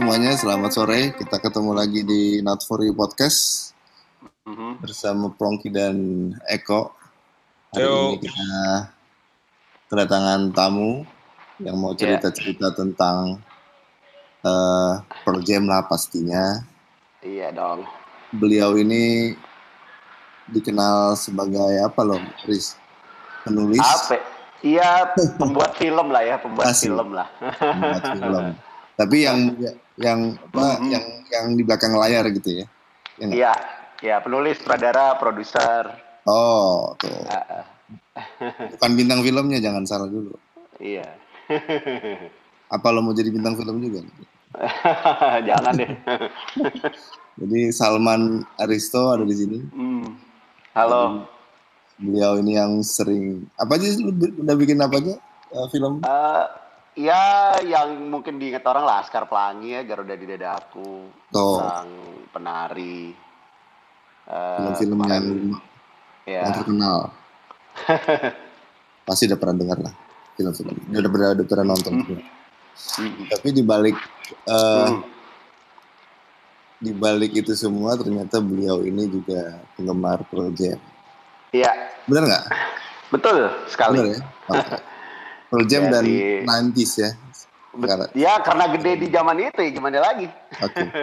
semuanya, selamat sore. Kita ketemu lagi di Not For You Podcast Mhm. bersama Prongki dan Eko. Hari Yo. ini kita kedatangan tamu yang mau cerita-cerita tentang eh Pearl Jam lah pastinya. Iya dong. Beliau ini dikenal sebagai apa loh, Riz? Penulis, Apa? Iya, pembuat film lah ya, pembuat Asik. film lah. pembuat film. Tapi yang yang apa Mhm. yang yang di belakang layar gitu ya. Ya? Iya, ya penulis, sutradara, produser. Oh, tuh. Ah, ah, Bukan bintang filmnya, jangan salah dulu. iya. Apa lo mau jadi bintang film juga? Jangan deh. Jadi Salman Aristo ada di sini. Hmm. Halo. Beliau ini yang sering apa aja udah bikin apa aja eh, film? Eh, ya, yang mungkin diingat orang Laskar Pelangi ya, Garuda di Dadaku, Tuh. Sang Penari. Eh, Film-film yang, kemarin- ya. yang terkenal. Pasti udah pernah dengar lah film-film. Udah udah, udah pernah nonton. juga. Hmm. Tapi di balik eh, Hmm. di balik itu semua ternyata beliau ini juga penggemar Jam. Iya, Benar nggak? betul sekali. Benar ya? Oke. Pearl Jam Ya, dan di- 90s ya. Sekarang. ya karena gede di zaman itu ya gimana lagi Oke.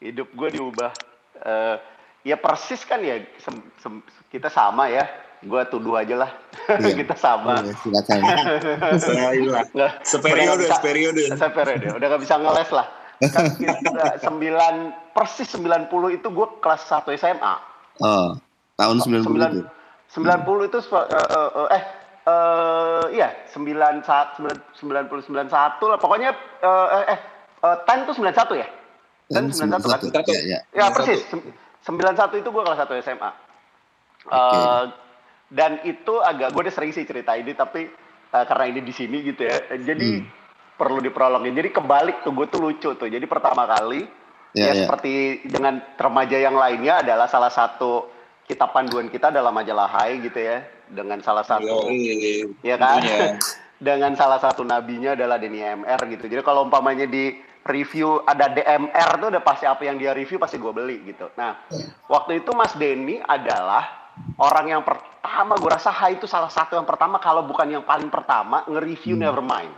hidup gue diubah Eh, ya persis kan ya sem- sem- kita sama ya gue tuduh aja lah Iya. kita sama Boleh, silakan. Saya Nggak- Seperiode, udah nggak bisa- seperiode. seperiode udah gak bisa ngeles lah kan kita sembilan persis 90 itu gue kelas 1 SMA Oh, tahun 90 Sembilan- itu. 90 itu se- eh, eh, eh, iya 91 99 91 lah pokoknya eh eh, eh eh, Tan tuh 91 ya? Tan 91 kan? Ya, ya. Ya 91. persis. Sem- 91 itu gue kelas 1 SMA. Oke. Eh, dan itu agak gue udah sering sih cerita ini tapi eh, karena ini di sini gitu ya. eh, Jadi Hmm. perlu diprologin. Jadi kebalik tuh gue tuh lucu tuh. Jadi pertama kali Ya, ya, ya. seperti dengan remaja yang lainnya adalah salah satu kitab panduan kita adalah majalah Hai gitu ya dengan salah satu Yoi, ya kan tentunya. dengan salah satu nabinya adalah Denny MR gitu jadi kalau umpamanya di review ada DMR tuh udah pasti apa yang dia review pasti gue beli gitu nah waktu itu Mas Denny adalah orang yang pertama gue rasa Hai itu salah satu yang pertama kalau bukan yang paling pertama nge-review Hmm. Nevermind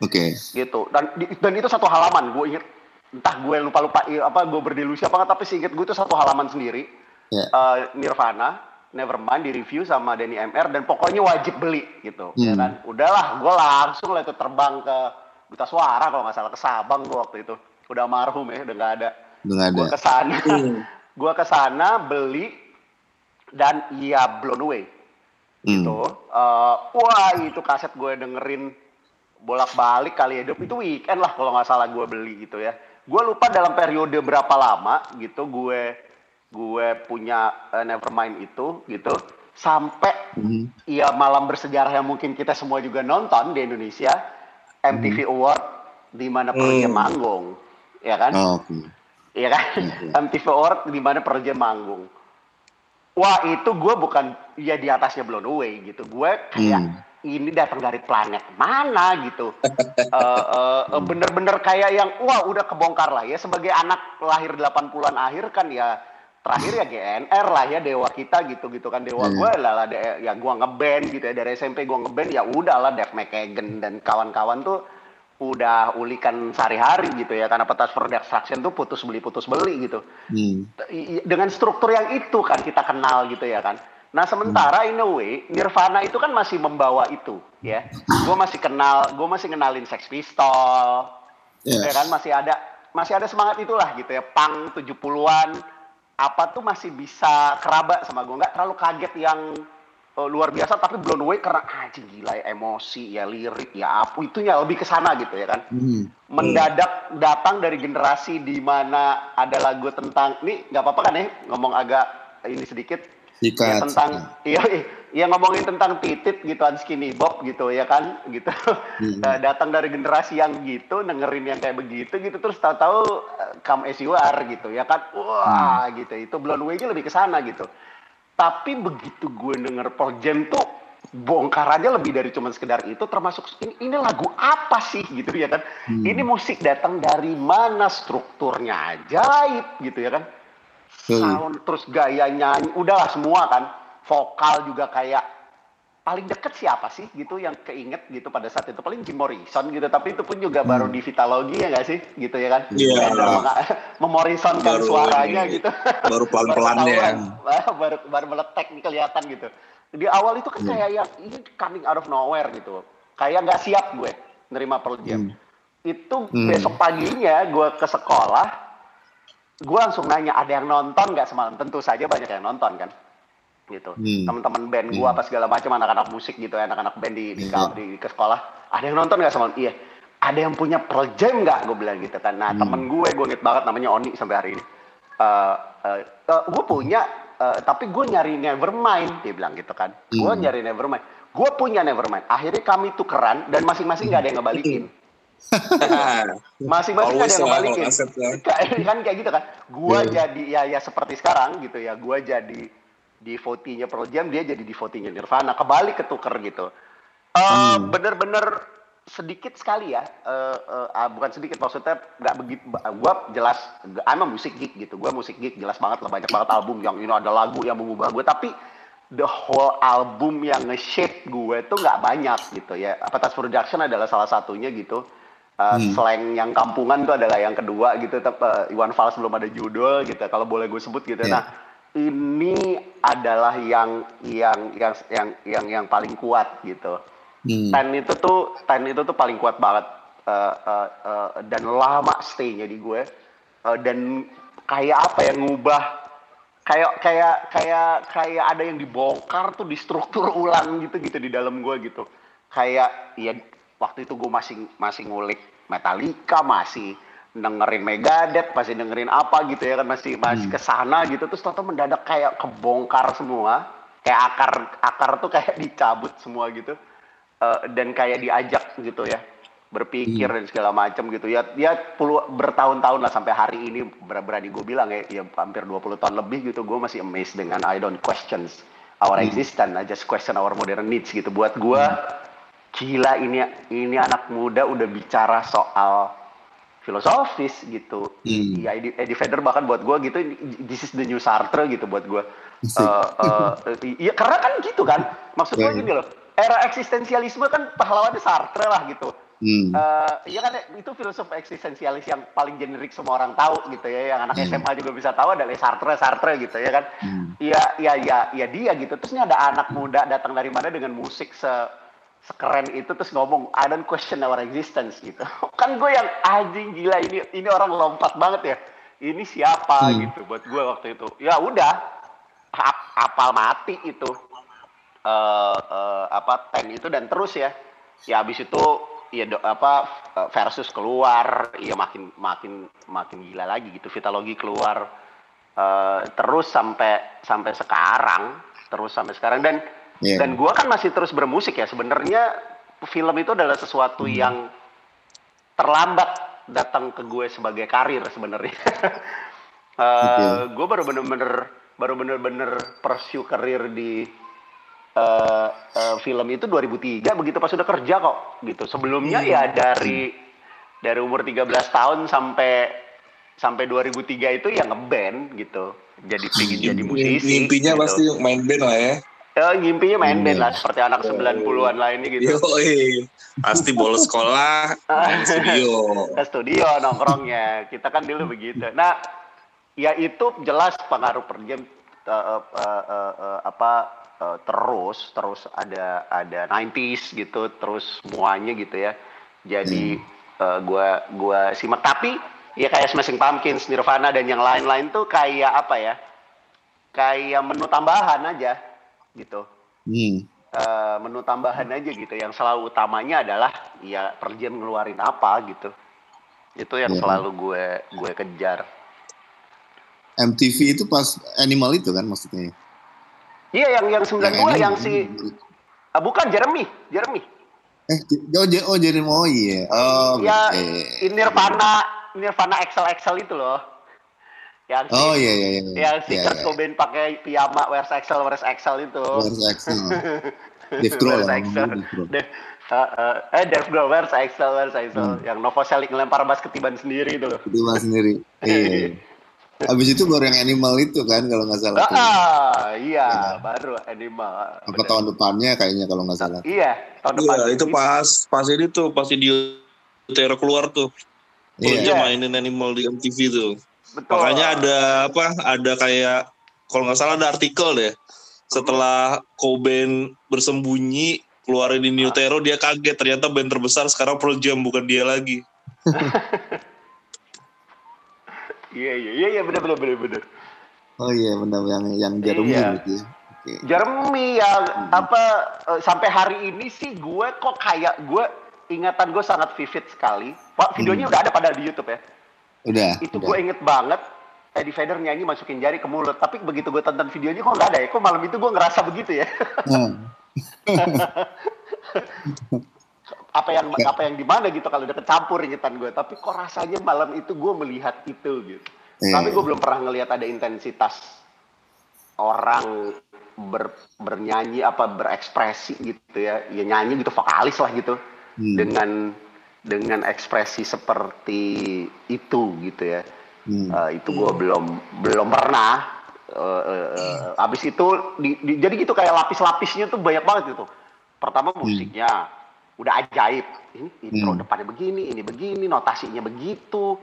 Oke. gitu dan dan itu satu halaman gue inget entah gue lupa lupa apa gue berdelusi apa nggak tapi seinget gue itu satu halaman sendiri Ya. Eh, Nirvana Nevermind di review sama Denny MR dan pokoknya wajib beli gitu ya Hmm. kan udahlah gue langsung lah itu terbang ke Duta Suara kalau nggak salah ke Sabang gue waktu itu udah marhum ya udah nggak ada Udah nggak ada. gue ke sana Hmm. gue ke sana beli dan ya blown away Hmm. gitu. Eh, wah itu kaset gue dengerin bolak-balik kali ya. Itu weekend lah kalau nggak salah gue beli gitu ya. Gue lupa dalam periode berapa lama gitu gue gue punya eh, Nevermind itu gitu sampai Mhm. ya malam bersejarah yang mungkin kita semua juga nonton di Indonesia MTV Award di mana Pearl Jam Hmm. manggung ya kan Oh, Oke. Iya kan? Iya. MTV Award di mana Pearl Jam manggung. Wah itu gue bukan ya di atasnya blown away gitu. Gue kayak Hmm. ini datang dari planet mana gitu. Eh, eh, eh, Bener-bener kayak yang wah udah kebongkar lah ya. Sebagai anak lahir 80-an akhir kan ya terakhir ya GNR lah ya dewa kita gitu gitu kan. Dewa Hmm. gue adalah de- ya gue ngeband gitu ya. Dari SMP gue ngeband ya udahlah Dave McKagan dan kawan-kawan tuh udah ulikan sehari-hari gitu ya. Karena petas for destruction tuh putus beli putus beli gitu. Hmm. Dengan struktur yang itu kan kita kenal gitu ya kan. Nah sementara in a way Nirvana itu kan masih membawa itu ya. Gue masih kenal gue masih kenalin Sex Pistol Ya. ya kan? Masih ada masih ada semangat itulah gitu ya. Pang 70-an apa tuh masih bisa keraba sama gue nggak terlalu kaget yang eh, luar biasa tapi blown away karena anjing gila ya emosi ya lirik ya apa. Itunya lebih ke sana gitu ya kan. Hmm. mendadak datang dari generasi di mana ada lagu tentang ini nggak apa-apa kan ya ngomong agak ini sedikit ya tentang iya iya ngomongin tentang titit gitu skinny bob gitu ya kan gitu. Hmm. Eh, datang dari generasi yang gitu dengerin yang kayak begitu gitu terus tahu-tahu eh, come as you are gitu ya kan. Wah gitu itu blown away-nya lebih ke sana gitu. Tapi begitu gue denger Pearl Jam tuh bongkarannya lebih dari cuma sekedar itu termasuk ini, ini lagu apa sih? gitu ya kan. Hmm. ini musik datang dari mana strukturnya ajaib gitu ya kan hmm. sound terus gaya nyanyi udahlah semua kan vokal juga kayak paling deket siapa sih gitu yang keinget gitu pada saat itu paling Jim Morrison gitu tapi itu pun juga hmm. baru di Vitalogi ya gak sih gitu ya kan iya yeah. memorisonkan kan suaranya ini, gitu baru pelan-pelan ya baru baru meletek nih kelihatan gitu di awal itu kan hmm. kayak yang ini coming out of nowhere gitu kayak nggak siap gue nerima Pearl Jam hmm. itu hmm. besok paginya gue ke sekolah gue langsung nanya ada yang nonton nggak semalam? Tentu saja banyak yang nonton kan? Gitu. Hmm. teman-teman band gue hmm. apa segala macam anak-anak musik gitu ya anak-anak band di di, hmm. di, ke sekolah. Ada yang nonton nggak sama iya. Ada yang punya Pearl Jam nggak? Gue bilang gitu kan. Nah hmm. temen gue gue inget banget namanya Oni sampai hari ini. Uh, uh, uh, gue punya uh, tapi gue nyari Nevermind dia bilang gitu kan. Hmm. gue nyari Nevermind. Gue punya Nevermind. Akhirnya kami tukeran dan masing-masing nggak ada yang ngebalikin masing-masing ada yang ngebalikin kan kayak gitu kan. Gue yeah. jadi ya ya seperti sekarang gitu ya. Gue jadi di votingnya Pearl Jam dia jadi di votingnya Nirvana. Kembali ketuker gitu. Uh, hmm. bener-bener sedikit sekali ya. Uh, uh, bukan sedikit maksudnya nggak begitu gue jelas I'm a musik geek gitu. Gue musik geek jelas banget lah banyak banget album yang ini ada lagu yang mengubah gue tapi the whole album yang nge-shape gue tuh nggak banyak gitu ya. Apatas Production adalah salah satunya gitu uh, hmm. slang yang kampungan tuh adalah yang kedua gitu tapi uh, Iwan Fals belum ada judul gitu kalau boleh gue sebut gitu yeah. nah ini adalah yang yang yang yang yang yang paling kuat gitu. Hmm. Ten itu tuh ten itu tuh paling kuat banget uh, uh, uh, dan lama stay-nya di gue uh, dan kayak apa yang ngubah kayak kayak kayak kayak ada yang dibongkar tuh di struktur ulang gitu gitu di dalam gue gitu kayak ya waktu itu gue masih masih ngulik Metallica masih dengerin Megadeth, masih dengerin apa gitu ya kan masih masih hmm. ke sana gitu terus toto mendadak kayak kebongkar semua. Kayak akar akar tuh kayak dicabut semua gitu. Uh, dan kayak diajak gitu ya berpikir hmm. dan segala macam gitu ya ya puluh bertahun-tahun lah sampai hari ini berani gue bilang ya, ya hampir 20 tahun lebih gitu gue masih amazed dengan I don't questions our hmm. existence I just question our modern needs gitu buat gue hmm. Gila ini ini anak muda udah bicara soal filosofis gitu. Hmm. Ya Eddie, Eddie Vedder bahkan buat gue gitu this is the new Sartre gitu buat gue. Uh, uh, ya karena kan gitu kan. Maksud gue yeah. gini loh. Era eksistensialisme kan pahlawannya Sartre lah gitu. Hmm. Uh, ya kan itu filosof eksistensialis yang paling generik semua orang tahu gitu ya yang anak hmm. SMA juga bisa tahu adalah Sartre Sartre gitu ya kan hmm. ya ya ya ya dia gitu terusnya ada anak muda datang dari mana dengan musik se sekeren itu terus ngomong I don't question our existence gitu. Kan gue yang anjing gila ini ini orang lompat banget ya. Ini siapa? Hmm. gitu buat gue waktu itu. Ya udah ap, apal mati itu. Uh, uh, apa ten itu dan terus ya. Ya habis itu ya do, apa versus keluar ya makin makin makin gila lagi gitu Vitalogi keluar. Uh, terus sampai sampai sekarang terus sampai sekarang. Dan Yeah. Dan gue kan masih terus bermusik ya. Sebenarnya film itu adalah sesuatu hmm. yang terlambat datang ke gue sebagai karir sebenarnya. uh, eh, okay. Gue baru bener-bener baru bener-bener pursue karir di uh, uh, film itu 2003 begitu pas sudah kerja kok gitu. Sebelumnya yeah. ya dari dari umur 13 tahun sampai sampai 2003 itu ya ngeband gitu. Jadi pingin jadi musisi. Mimpinya gitu. pasti main band lah ya. Ya, ngimpinya main band lah seperti anak 90-an lainnya gitu. Yo, pasti bolos sekolah, studio. Ke studio nongkrongnya. Kita kan dulu begitu. Nah, ya itu jelas pengaruh per game uh, uh, uh, uh, apa uh, terus terus ada ada 90s gitu, terus semuanya gitu ya. Jadi hmm. uh, gua gua simak tapi ya kayak Smashing Pumpkins, Nirvana dan yang lain-lain tuh kayak apa ya? Kayak menu tambahan aja gitu. Hmm. Uh, menu tambahan aja gitu. Yang selalu utamanya adalah ya per jam ngeluarin apa gitu. Itu yang yeah. selalu gue gue kejar. MTV itu pas Animal itu kan maksudnya? Iya yang yang 92 yang, yang si uh, bukan Jeremy, Jeremy. Eh, oh, oh Jeremy oh iya. Oh, ya, okay. Nirvana Nirvana Excel Excel itu loh yang si, oh iya iya iya yang si yeah, Kurt yeah. Cobain pakai piyama wears Excel wears Excel itu wears Excel Dave Grohl Where's lah, Axel? Dave uh, uh, eh Dave Grohl, where's Axel, where's Axel? Hmm. Yang Novoselic ngelempar bas ketiban sendiri itu loh. Mas sendiri. Iya. Abis itu baru yang animal itu kan kalau nggak salah. tuh. Ah, iya, Iya. baru animal. Apa Bener. tahun depannya kayaknya kalau nggak salah. Iya, tahun depan. Iya, itu pas pas ini tuh pas di Utero keluar tuh. Iya. dia mainin animal di MTV tuh. Betul. Makanya ada apa? Ada kayak kalau nggak salah ada artikel deh. Setelah Cobain bersembunyi keluarin di Newtero dia kaget ternyata band terbesar sekarang Pearl Jam bukan dia lagi. Iya, iya, iya, iya, bener, bener, bener, bener. Oh iya benar yang yang Jeremy Iya. gitu ya. Oke. Jeremy yang apa eh, sampai hari ini sih gue kok kayak gue ingatan gue sangat vivid sekali. Wah, videonya Hmm. udah ada pada di YouTube ya. Udah. Itu gue inget banget. Eddie Vedder nyanyi masukin jari ke mulut. Tapi begitu gue tonton videonya kok nggak ada ya. Kok malam itu gue ngerasa begitu ya. Hmm. apa yang apa yang di mana gitu kalau udah kecampur ingetan gue. Tapi kok rasanya malam itu gue melihat itu gitu. Iya. Tapi gue belum pernah ngelihat ada intensitas orang ber, bernyanyi apa berekspresi gitu ya. Ya nyanyi gitu vokalis lah gitu. Hmm. Dengan dengan ekspresi seperti itu gitu ya. Hmm. Eh, itu gue belum belum pernah. Eh, eh, eh, abis itu di- di- jadi gitu kayak lapis-lapisnya tuh banyak banget gitu. Pertama musiknya udah ajaib. Ini intro Hmm. depannya begini, ini begini, notasinya begitu.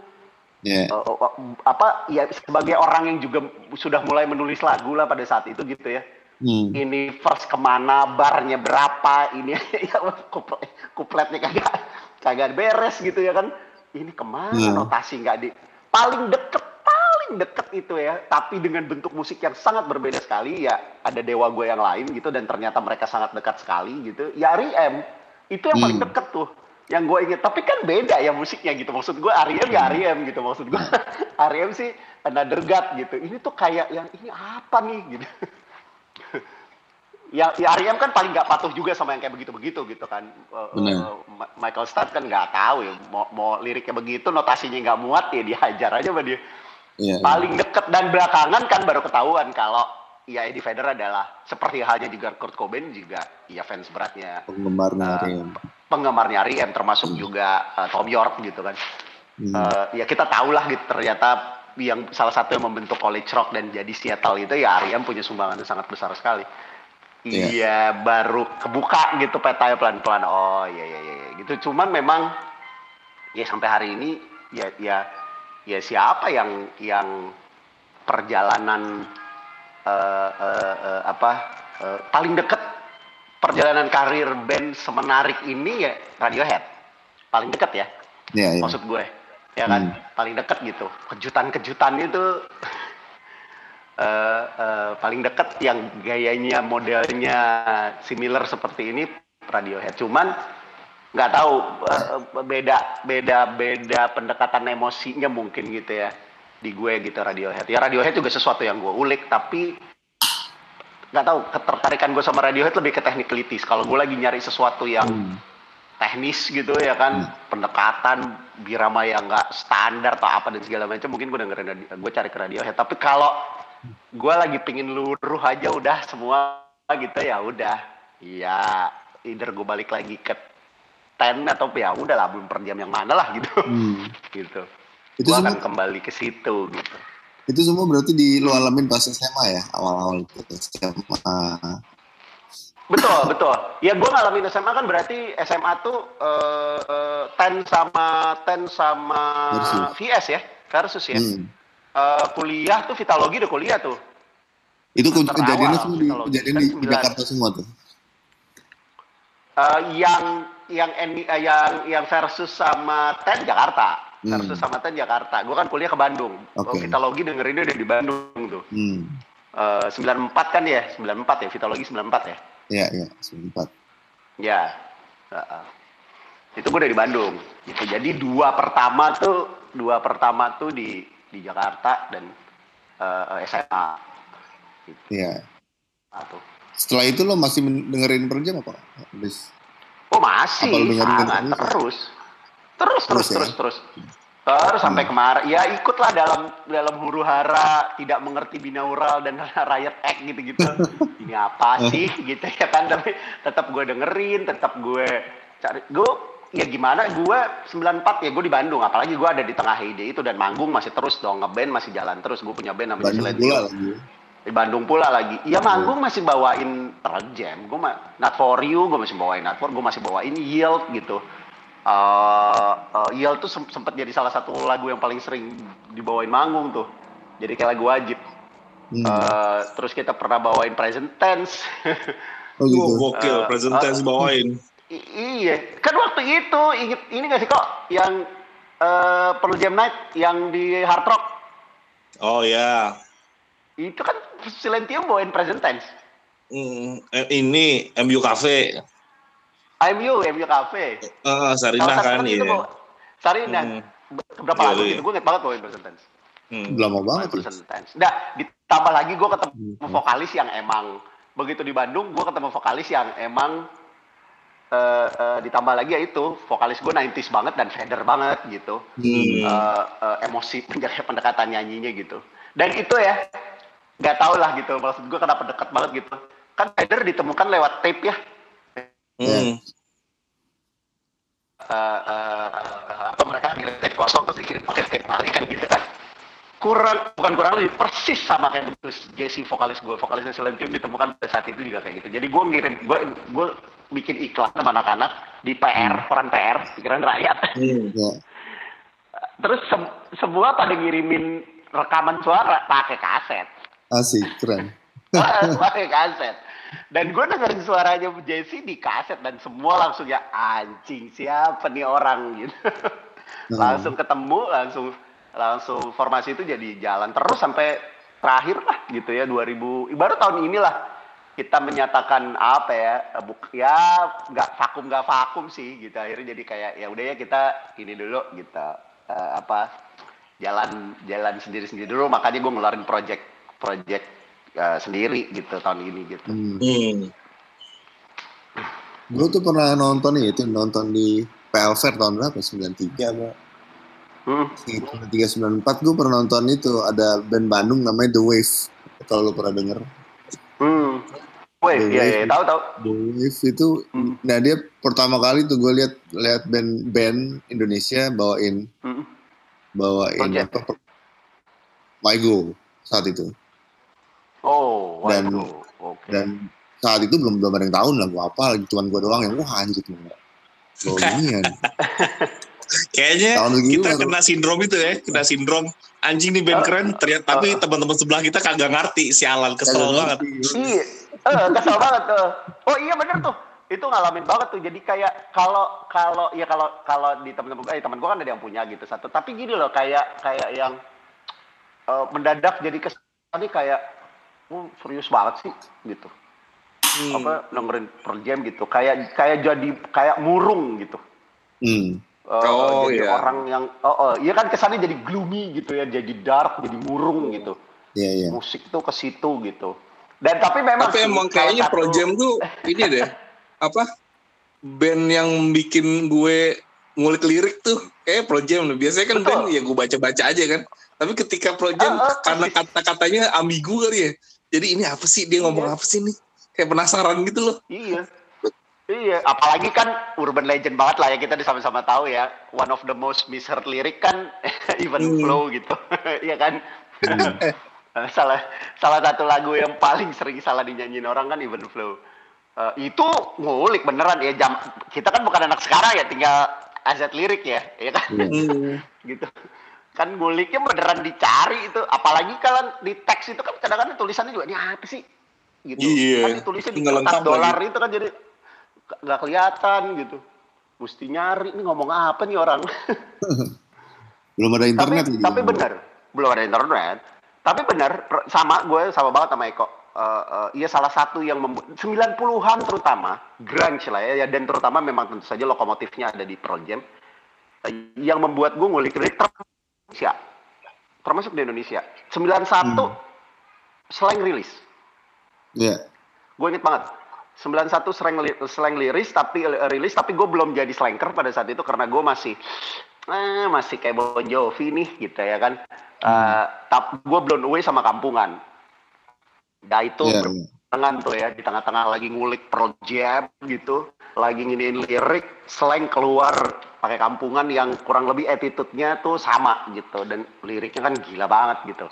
Iya. Eh, eh, eh, apa ya sebagai orang yang juga sudah mulai menulis lagu lah pada saat itu gitu ya. Hmm. Ini verse ke mana, barnya berapa, ini ya kuplet, kupletnya kagak kagak beres gitu ya kan. Ini ke mana Hmm. notasi nggak di? Paling deket paling deket itu ya. Tapi dengan bentuk musik yang sangat berbeda sekali ya ada dewa gue yang lain gitu dan ternyata mereka sangat dekat sekali gitu. Ya R.E.M itu yang paling Hmm. deket tuh yang gue inget tapi kan beda ya musiknya gitu. Maksud gue R.E.M ya R.E.M gitu. Maksud gue R.E.M sih another god gitu. Ini tuh kayak yang ini apa nih? gitu ya, ya R.E.M kan paling nggak patuh juga sama yang kayak begitu-begitu gitu kan. Eh, eh, Ma- Michael Stipe kan nggak tahu ya mau, mau liriknya begitu, notasinya nggak muat ya dihajar aja sama dia. Iya. Paling deket dan belakangan kan baru ketahuan kalau ya Eddie Vedder adalah seperti halnya juga Kurt Cobain juga ya fans beratnya Penggemarnya Ah. Rian. penggemarnya R.E.M termasuk juga eh, Tom York gitu kan. Hmm. Eh, ya kita tahulah gitu ternyata yang salah satu yang membentuk college rock dan jadi Seattle itu ya R.E.M punya sumbangan yang sangat besar sekali. Iya. Iya baru kebuka gitu petanya pelan-pelan. Oh iya iya iya iya. gitu. Cuman memang ya sampai hari ini ya ya ya siapa yang yang perjalanan eh, eh, eh, apa eh, paling deket perjalanan karir band semenarik ini ya Radiohead paling deket ya Iya, iya. maksud gue ya kan Hmm. paling deket gitu kejutan-kejutan itu eh, eh, paling deket yang gayanya modelnya similar seperti ini Radiohead. Cuman nggak tahu eh, beda beda beda pendekatan emosinya mungkin gitu ya di gue gitu Radiohead. Ya Radiohead juga sesuatu yang gue ulik tapi nggak tahu ketertarikan gue sama Radiohead lebih ke technicalities. Kalau gue lagi nyari sesuatu yang Hmm. teknis gitu ya kan pendekatan birama yang nggak standar atau apa dan segala macam mungkin gue dengerin gue cari ke Radiohead. Tapi kalau gue lagi pingin luruh aja udah semua gitu ya udah ya either gue balik lagi ke ten atau ya udah lah album per jam yang mana lah gitu Hmm. gitu Itu gue semua akan kembali ke situ gitu itu semua berarti di lo alamin pas SMA ya awal-awal itu SMA. Betul, betul. Ya gue ngalamin SMA kan berarti SMA tuh eh, eh, ten sama ten sama Versus. VS ya, versus ya. Hmm. Eh, kuliah tuh Vitalogi udah kuliah tuh. Itu ke- kejadiannya semua di kejadian kan di, di sembilan. Jakarta semua tuh. Eh, yang yang eh, yang yang versus sama ten Jakarta, Hmm. versus sama ten Jakarta. Gue kan kuliah ke Bandung. Oke. Vitalogi dengerinnya udah di Bandung tuh. Hmm. Eh, 94 kan ya, 94 ya, Vitalogi 94 ya. Iya, iya, sempat. Ya, Heeh. itu gue dari Bandung. Gitu. Jadi dua pertama tuh, dua pertama tuh di di Jakarta dan eh, SMA. Iya. Satu. Setelah itu lo masih dengerin per jam apa? Habis. Oh masih, sangat terus? terus, terus, terus, Terus ya? terus, terus. Sampai kemarin, ya ikutlah dalam dalam huru hara, tidak mengerti binaural dan riot act gitu-gitu. Ini apa sih gitu ya kan? Tapi tetap gue dengerin, tetap gue cari. Gue ya gimana? Gue 94 ya gue di Bandung. Apalagi gue ada di tengah ide itu dan manggung masih terus dong ngeband masih jalan terus. Gue punya band namanya Bandung pula lagi. Di Bandung pula lagi. Iya manggung masih bawain Pearl Jam. Gue ma- Not For You, gue masih bawain Not For, gue masih bawain Yield gitu. Eh eh, Yield tuh sem- sempet jadi salah satu lagu yang paling sering dibawain manggung tuh. Jadi kayak lagu wajib. Hmm. Eh, terus kita pernah bawain Present Tense. oh gitu. Wah, gokil, Eh, presentasi bawain. I- iya, kan waktu itu inget ini gak sih kok yang eh Pearl Jam Night yang di Hard Rock Oh ya. itu kan Silentium bawain Present Tense. Hmm, eh, ini MU Cafe. IMU, MU Cafe. Ah, Sarinah kan iya. bawa Sarinah. Hmm. Berapa Iya, lagu gitu, gue inget banget bawain Present Tense. Hmm. Lama banget. Present Tense. Nah, ditambah lagi gue ketemu Hmm. vokalis yang emang begitu di Bandung gue ketemu vokalis yang emang eh, eh, ditambah lagi ya itu vokalis gue 90s banget dan feder banget gitu. Hmm. Eh, eh, emosi pendekatan nyanyinya gitu. Dan itu ya nggak tau lah gitu maksud gue kenapa deket banget gitu. Kan feder ditemukan lewat tape ya. Hmm. eh, eh, eh, apa mereka ngirim tape kosong terus dikirim pakai tape balik kan gitu kan kurang bukan kurang lebih persis sama kayak gitu Jesse vokalis gue vokalisnya Silentium ditemukan pada saat itu juga kayak gitu jadi gue ngirim gue gue bikin iklan sama anak-anak di PR peran PR pikiran rakyat. Hmm. Ya. terus sem- semua pada ngirimin rekaman suara pakai kaset. Asik, keren. pakai kaset. Dan gue dengerin suaranya Jesse di kaset dan semua langsung ya anjing siapa nih orang? Gitu. Langsung ketemu langsung langsung formasi itu jadi jalan terus sampai terakhir lah gitu ya 2000 baru tahun inilah kita menyatakan apa ya buk ya nggak vakum nggak vakum sih gitu akhirnya jadi kayak ya udah ya kita ini dulu gitu eh, apa jalan jalan sendiri sendiri dulu makanya gue ngeluarin project project eh, sendiri gitu tahun ini gitu Hmm. Hmm. Gue tuh pernah nonton itu, nonton di Fair tahun berapa? 93 apa? Hmm. 93, 94 gue pernah nonton itu, ada band Bandung namanya The Wave. Kalau lo pernah denger. Hmm. Wave, The iya, Wave. iya, tahu tahu. The Wave itu, Hmm. nah dia pertama kali tuh gue lihat lihat band band Indonesia bawain Hmm. bawain Project. apa? per- Waigo saat itu. Oh, Dan- waduh. Oke. Dan saat itu belum belum ada yang tahu lah gue apa lagi cuman gue doang yang wah anjir tuh ini Kayaknya Tahun kita kena sindrom itu ya, kena sindrom anjing nih band keren, ternyata tapi Oh. teman-teman sebelah kita kagak ngerti, sialan kesel banget. Iya, eh, kesel banget tuh. Oh iya bener tuh. Itu ngalamin banget tuh. Jadi kayak kalau kalau ya kalau kalau di temen-temen gue, eh temen gue kan ada yang punya gitu satu. Tapi gini loh kayak kayak yang eh, mendadak jadi kesannya kayak, oh serius banget sih gitu. Hmm. Apa dengerin per jam gitu. Kayak kayak jadi kayak murung gitu. Hmm. Eh, Oh, jadi iya. orang yang oh, oh iya kan kesannya jadi gloomy gitu ya, jadi dark, jadi murung gitu. Iya iya. Musik tuh ke situ gitu. Dan tapi memang Tapi sih, emang kayaknya satu- Pro Jam tuh ini deh, apa band yang bikin gue ngulik lirik tuh kayak Pro Jam. Biasanya kan Betul. band ya gue baca-baca aja kan. Tapi ketika Pro Jam Ah, ah, karena kata-katanya ambigu kali ya. Jadi ini apa sih dia ngomong Iya. apa sih nih? Kayak penasaran gitu loh. Iya. Iya, apalagi kan urban legend banget lah ya kita sama-sama tahu ya. One of the most misheard lyric kan even Hmm. flow gitu. Iya kan? Hmm. salah salah satu lagu yang paling sering salah dinyanyiin orang kan even flow. Eh, itu ngulik beneran ya jam kita kan bukan anak sekarang ya tinggal azat lirik ya, ya kan? Hmm. gitu. Kan nguliknya beneran dicari itu, apalagi kalau di teks itu kan kadang-kadang tulisannya juga ini apa sih? Gitu. Iya, Kan ditulisnya di kertas dolar itu kan jadi nggak kelihatan gitu. Mesti nyari nih ngomong apa nih orang. Belum ada internet tapi lagi. tapi benar, belum ada internet. Tapi benar sama gue sama banget sama Eko. Eh, eh, iya salah satu yang membuat 90-an terutama grunge lah ya, ya dan terutama memang tentu saja lokomotifnya ada di Pearl Jam eh, yang membuat gue ngulik lirik termasuk Indonesia. termasuk di Indonesia 91 Hmm. slang rilis Iya. gue inget banget 91 slang, li- slang liris tapi rilis tapi gue belum jadi slanker pada saat itu karena gue masih eh, masih kayak Bon Jovi nih gitu ya kan. Uh, tap, gue blown away sama kampungan. Ya itu Iya, ber- iya. tengah tuh ya di tengah-tengah lagi ngulik Jam gitu lagi nginiin lirik slang keluar pakai kampungan yang kurang lebih attitude-nya tuh sama gitu dan liriknya kan gila banget gitu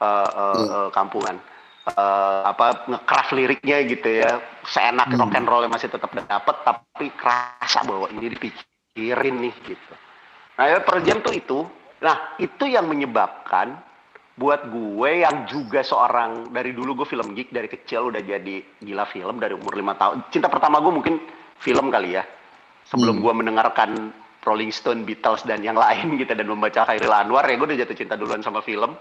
Eh, eh, Iya. eh, kampungan Eh, apa ngecraft liriknya gitu ya seenak Hmm. rock and roll masih tetap dapet tapi kerasa bahwa ini dipikirin nih gitu nah ya Pearl Jam tuh itu nah itu yang menyebabkan buat gue yang juga seorang dari dulu gue film geek dari kecil udah jadi gila film dari umur lima tahun. Cinta pertama gue mungkin film kali ya sebelum Hmm. gue mendengarkan Rolling Stone, Beatles dan yang lain gitu dan membaca Khairil Anwar ya gue udah jatuh cinta duluan sama film.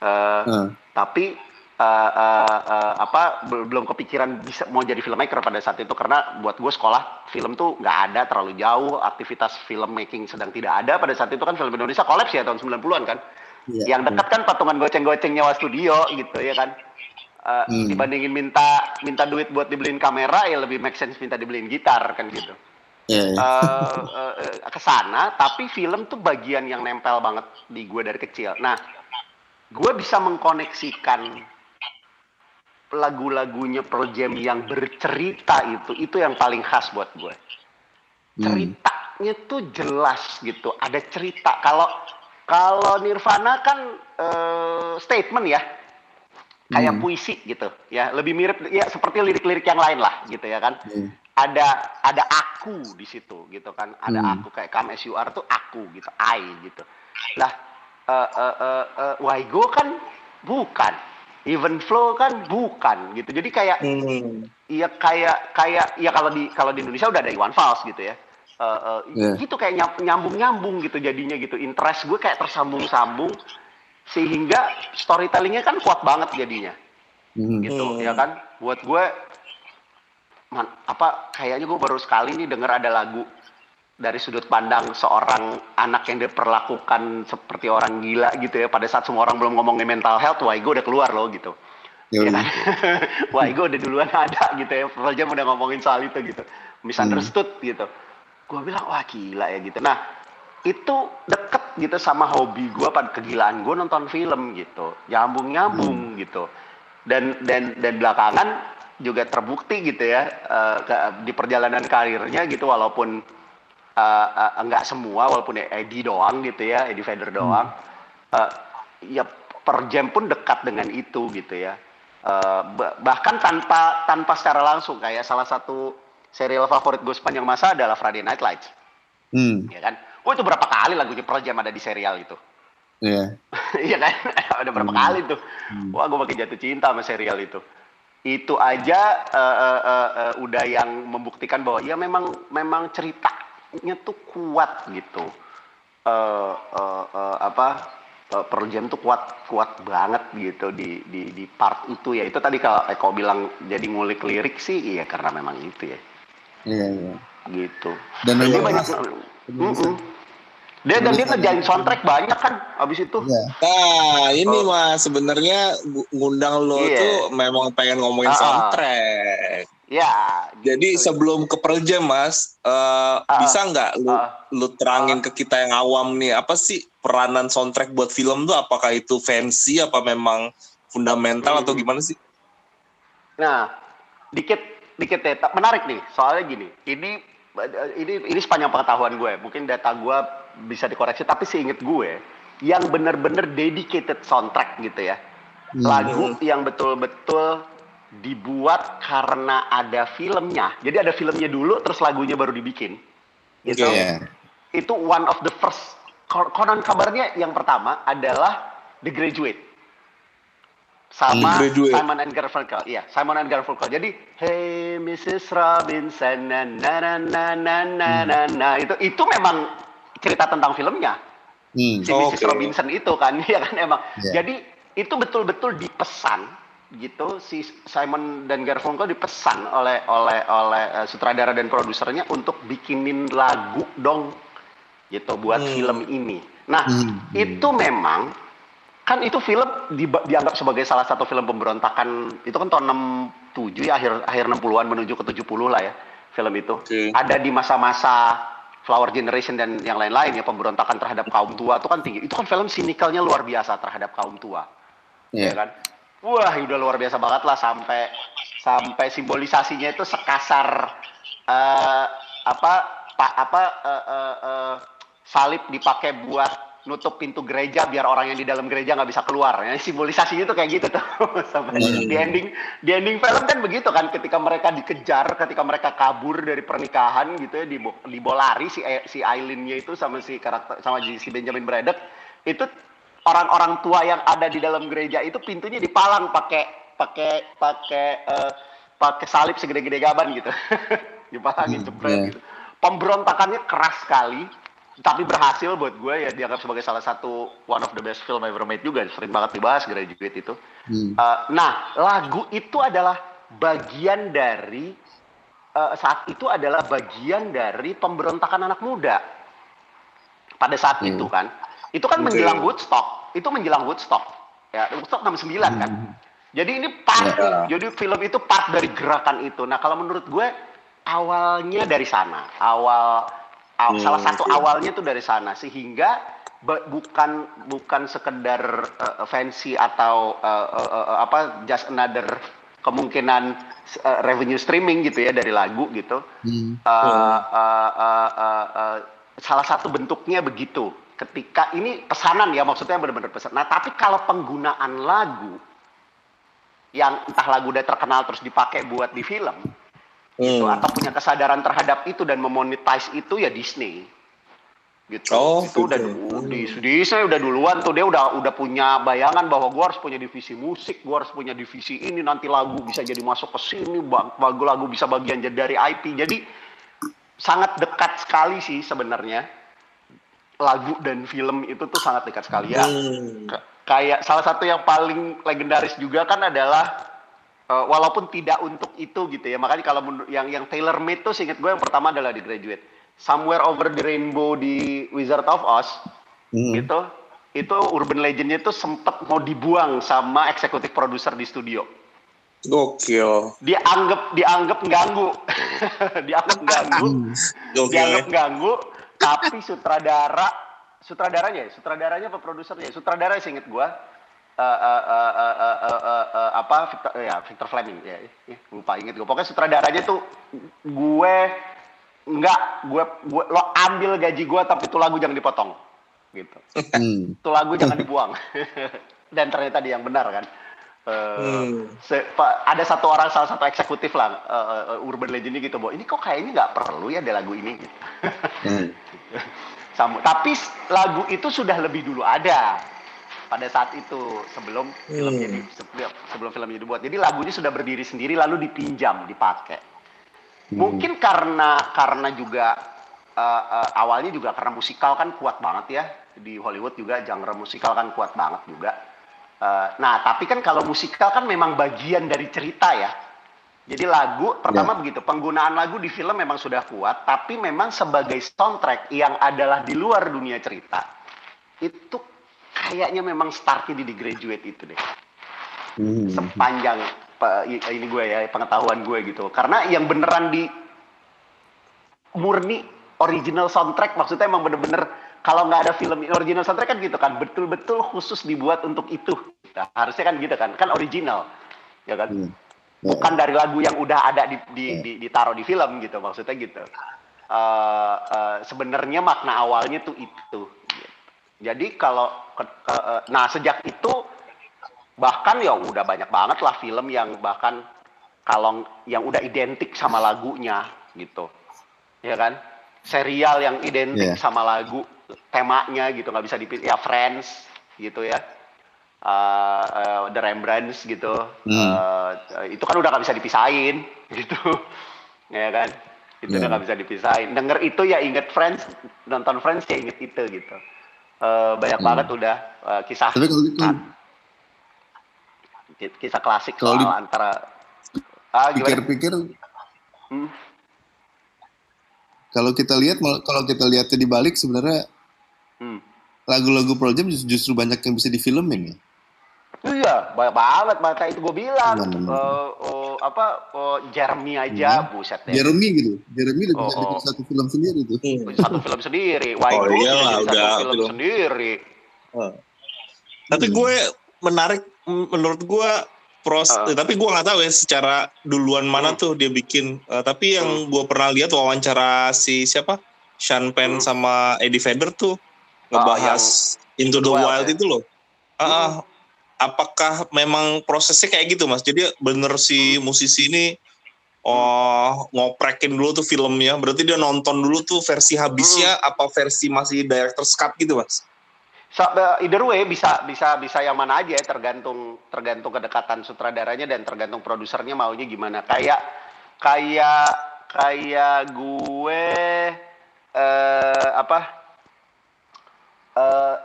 Eh, Eh, tapi eh, eh, eh, apa bel- belum kepikiran bisa mau jadi filmmaker pada saat itu. Karena buat gue sekolah film tuh nggak ada terlalu jauh. Aktivitas filmmaking sedang tidak ada. Pada saat itu kan film Indonesia kolaps ya tahun 90-an kan? Iya, yang dekat kan patungan goceng-goceng nyawa studio gitu ya kan? Eh, Hmm. dibandingin minta minta duit buat dibeliin kamera ya lebih make sense minta dibeliin gitar kan gitu. Iya, iya. eh eh, eh, ke sana tapi film tuh bagian yang nempel banget di gue dari kecil. Nah, gue bisa mengkoneksikan lagu-lagunya Pearl Jam yang bercerita itu itu yang paling khas buat gue. Hmm. Ceritanya tuh jelas gitu, ada cerita. Kalau kalau Nirvana kan eh, statement ya, kayak Hmm. puisi gitu, ya lebih mirip ya seperti lirik-lirik yang lain lah gitu ya kan Iya. ada ada aku di situ gitu kan ada Hmm. aku kayak come as you are tuh aku gitu I gitu lah eh eh eh eh, Waigo kan bukan even flow kan bukan gitu jadi kayak Hmm. iya kayak kayak ya kalau di kalau di Indonesia udah ada Iwan Fals gitu ya Eh, eh, Iya. gitu kayak nyambung nyambung gitu jadinya gitu interest gue kayak tersambung sambung sehingga storytellingnya kan kuat banget jadinya Hmm. gitu Hmm. ya kan buat gue man, apa kayaknya gue baru sekali nih denger ada lagu dari sudut pandang seorang anak yang diperlakukan seperti orang gila gitu ya. Pada saat semua orang belum ngomongin mental health wah gue udah keluar loh gitu. Ya kan? Wah gue udah duluan ada gitu ya. Jam udah ngomongin soal itu gitu. Misunderstood gitu. Gue bilang wah gila ya gitu. Nah itu deket gitu sama hobi gue pada kegilaan gue nonton film gitu. Nyambung nyambung gitu. Dan dan dan belakangan juga terbukti gitu ya ke- di perjalanan karirnya gitu walaupun eh, eh, enggak semua walaupun Eddie doang gitu ya Eddie Vedder doang eh, ya per jam pun dekat dengan itu gitu ya Eh, bah- bahkan tanpa tanpa secara langsung kayak salah satu serial favorit gue sepanjang masa adalah Friday Night Lights Hmm. ya kan oh itu berapa kali lagunya Pearl Jam ada di serial itu Iya. Iya kan? Ada berapa Hmm. kali tuh. Hmm. Wah, gue makin jatuh cinta sama serial itu. Itu aja eh, eh, eh, eh, udah yang membuktikan bahwa ya memang memang ceritanya tuh kuat gitu. Eh, eh, eh, apa? eh, Pearl Jam tuh kuat kuat banget gitu di di di part itu ya. Itu tadi kalau Eko bilang jadi ngulik lirik sih, iya karena memang itu ya. Iya, iya. Gitu. Dan Dia memang banyak. Dia dan dia ngerjain soundtrack banyak kan abis itu. Iya. Nah, ini Oh. mas sebenarnya gu- ngundang lo Iya. tuh memang pengen ngomongin Ah, ah. soundtrack. Ya. Jadi gitu. sebelum ke Pearl Jam, mas, eh, Ah, bisa nggak lu ah. lu terangin ke kita yang awam nih apa sih peranan soundtrack buat film tuh? Apakah itu fancy? Apa memang fundamental atau Hmm. gimana sih? Nah, dikit dikit ya, menarik nih. Soalnya gini, ini ini ini sepanjang pengetahuan gue. Mungkin data gue bisa dikoreksi, tapi seinget gue yang bener-bener dedicated soundtrack gitu ya. Hmm. Lagu yang betul-betul dibuat karena ada filmnya. Jadi ada filmnya dulu, terus lagunya baru dibikin. Gitu. Yeah. Itu one of the first. Konon kabarnya yang pertama adalah The Graduate. Sama The Graduate. Simon and Garfunkel. Iya, Simon and Garfunkel. Jadi, hey Mrs. Robinson, na na na na na na hmm. na, na. Itu, itu memang cerita tentang filmnya. Hmm. Si Mrs. Okay. Robinson itu kan, ya kan emang. Yeah. Jadi, itu betul-betul dipesan gitu si Simon dan Garfunkel dipesan oleh oleh oleh eh, sutradara dan produsernya untuk bikinin lagu dong gitu buat Hmm. film ini. Nah, Hmm. itu memang kan itu film di- dianggap sebagai salah satu film pemberontakan itu kan tahun 67 ya akhir akhir 60-an menuju ke 70 lah ya film itu. Oke. Ada di masa-masa Flower Generation dan yang lain-lain ya pemberontakan terhadap kaum tua itu kan tinggi. Itu kan film sinikalnya luar biasa terhadap kaum tua. Iya. Ya kan? Wah, udah luar biasa banget lah sampai sampai simbolisasinya itu sekasar eh, apa pak apa eh, eh, eh, salib dipakai buat nutup pintu gereja biar orang yang di dalam gereja nggak bisa keluar ya simbolisasinya tuh kayak gitu tuh sampai Hmm. di ending di ending film kan begitu kan ketika mereka dikejar ketika mereka kabur dari pernikahan gitu ya dibo, dibolari si si Aileen-nya itu sama si karakter sama si Benjamin Braddock itu orang-orang tua yang ada di dalam gereja itu pintunya dipalang pakai pakai pakai eh, pakai salib segede-gede gaban gitu dipalangin Hmm, jepret iya. gitu pemberontakannya keras sekali tapi berhasil buat gue ya dianggap sebagai salah satu one of the best film ever made juga sering banget dibahas graduate itu Hmm. Uh, nah, lagu itu adalah bagian dari uh, saat itu adalah bagian dari pemberontakan anak muda pada saat Hmm. itu kan. Itu kan Oke. menjelang Woodstock. Itu menjelang Woodstock. Ya, Woodstock 69 kan. Hmm. Jadi ini part, Ya. jadi film itu part dari gerakan itu. Nah, kalau menurut gue awalnya dari sana. Awal, aw- Hmm, salah satu awalnya itu dari sana sehingga bukan bukan sekedar uh, fancy atau uh, uh, uh, apa just another kemungkinan uh, revenue streaming gitu ya dari lagu gitu. Hmm. Uh, uh, uh, uh, uh, salah satu bentuknya begitu. Ketika ini pesanan ya maksudnya benar-benar pesan. Nah tapi kalau penggunaan lagu yang entah lagu udah terkenal terus dipakai buat di film gitu, Hmm. atau punya kesadaran terhadap itu dan memonetize itu ya Disney gitu Oh, itu udah gitu. di Disney udah duluan tuh dia udah udah punya bayangan bahwa gua harus punya divisi musik gua harus punya divisi ini nanti lagu bisa jadi masuk ke sini lagu-lagu bisa bagian dari IP jadi sangat dekat sekali sih sebenarnya lagu dan film itu tuh sangat dekat sekali ya Hmm. Kayak salah satu yang paling legendaris juga kan adalah eh, walaupun tidak untuk itu gitu ya makanya kalau yang yang tailor made tuh seinget gue yang pertama adalah di graduate somewhere over the rainbow di Wizard of Oz Hmm. gitu itu urban legendnya tuh sempet mau dibuang sama eksekutif produser di studio Gokil. dianggap dianggap ganggu dianggap ganggu Gokil. dianggap ganggu tapi sutradara sutradaranya ya sutradaranya apa produsernya? Sutradara seinget gua. Eh, eh, eh, eh, eh, eh, eh, eh, apa Victor ya Victor Fleming. Ya eh, lupa inget gue pokoknya sutradaranya tuh gue nggak gue gue lo ambil gaji gue tapi itu lagu jangan dipotong. Gitu. Hmm. itu lagu jangan dibuang. Dan ternyata dia yang benar kan Eh, Hmm. se- pa- ada satu orang salah satu eksekutif lah eh, eh, urban legend ini gitu bahwa ini kok kayaknya nggak perlu ya ada lagu ini gitu. Hmm. Sama, tapi lagu itu sudah lebih dulu ada pada saat itu sebelum filmnya di, sebelum, sebelum filmnya dibuat. Jadi lagunya sudah berdiri sendiri lalu dipinjam, dipakai. Mungkin karena karena juga eh, eh, awalnya juga karena musikal kan kuat banget ya di Hollywood juga genre musikal kan kuat banget juga. Eh, nah tapi kan kalau musikal kan memang bagian dari cerita ya. Jadi lagu pertama begitu penggunaan lagu di film memang sudah kuat, tapi memang sebagai soundtrack yang adalah di luar dunia cerita itu kayaknya memang startnya di The Graduate itu deh Hmm. sepanjang ini gue ya pengetahuan gue gitu karena yang beneran di murni original soundtrack maksudnya emang bener-bener kalau nggak ada film original soundtrack kan gitu kan. Betul-betul khusus dibuat untuk itu. Nah, harusnya kan gitu kan. Kan original ya kan? Hmm. bukan dari lagu yang udah ada di, di, di- ditaruh di film gitu maksudnya gitu. Eh, eh, sebenarnya makna awalnya tuh itu. Gitu. jadi kalau ke- ke- eh, nah sejak itu bahkan ya udah banyak banget lah film yang bahkan kalau yang udah identik sama lagunya gitu. Ya kan? Serial yang identik Iya. sama lagu temanya gitu nggak bisa dipilih. Ya Friends gitu ya. Uh, uh, The Rembrandts gitu. Hmm. Uh, itu kan udah nggak bisa dipisahin gitu. Ya kan? Itu Iya. udah nggak bisa dipisahin. Denger itu ya inget Friends nonton Friends ya inget itu gitu. Uh, banyak Hmm. banget udah uh, kisah Tapi kalau gitu, Ki- kisah klasik Kalau soal di- antara ah pikir-pikir. Hmm, kalau kita lihat kalau kita lihatnya di balik sebenarnya hmm. lagu-lagu Pearl Jam justru justru banyak yang bisa difilmin ya. Iya, banyak banget. Maka itu gue bilang benar. eh, oh, apa oh, Jeremy aja buset deh. Jeremy gitu. Jeremy udah Oh, bisa bikin oh. satu film sendiri tuh. Satu film sendiri. Wah Oh, itu iyalah, jadi udah satu film film. sendiri. Tapi gue menarik menurut gue pros Ah. eh, tapi gue nggak tahu ya secara duluan mana Hmm. tuh dia bikin Eh, tapi yang gue pernah lihat wawancara si siapa Sean Penn Hmm. sama Eddie Vedder tuh ngebahas Into the Wild Wild ya? itu loh Ah, ah. apakah memang prosesnya kayak gitu mas jadi bener si musisi ini oh ngoprekin dulu tuh filmnya berarti dia nonton dulu tuh versi habisnya apa versi masih director's cut gitu mas So, uh, either way bisa bisa bisa yang mana aja ya, tergantung tergantung kedekatan sutradaranya dan tergantung produsernya maunya gimana. Kayak kayak kayak gue eh apa? Eh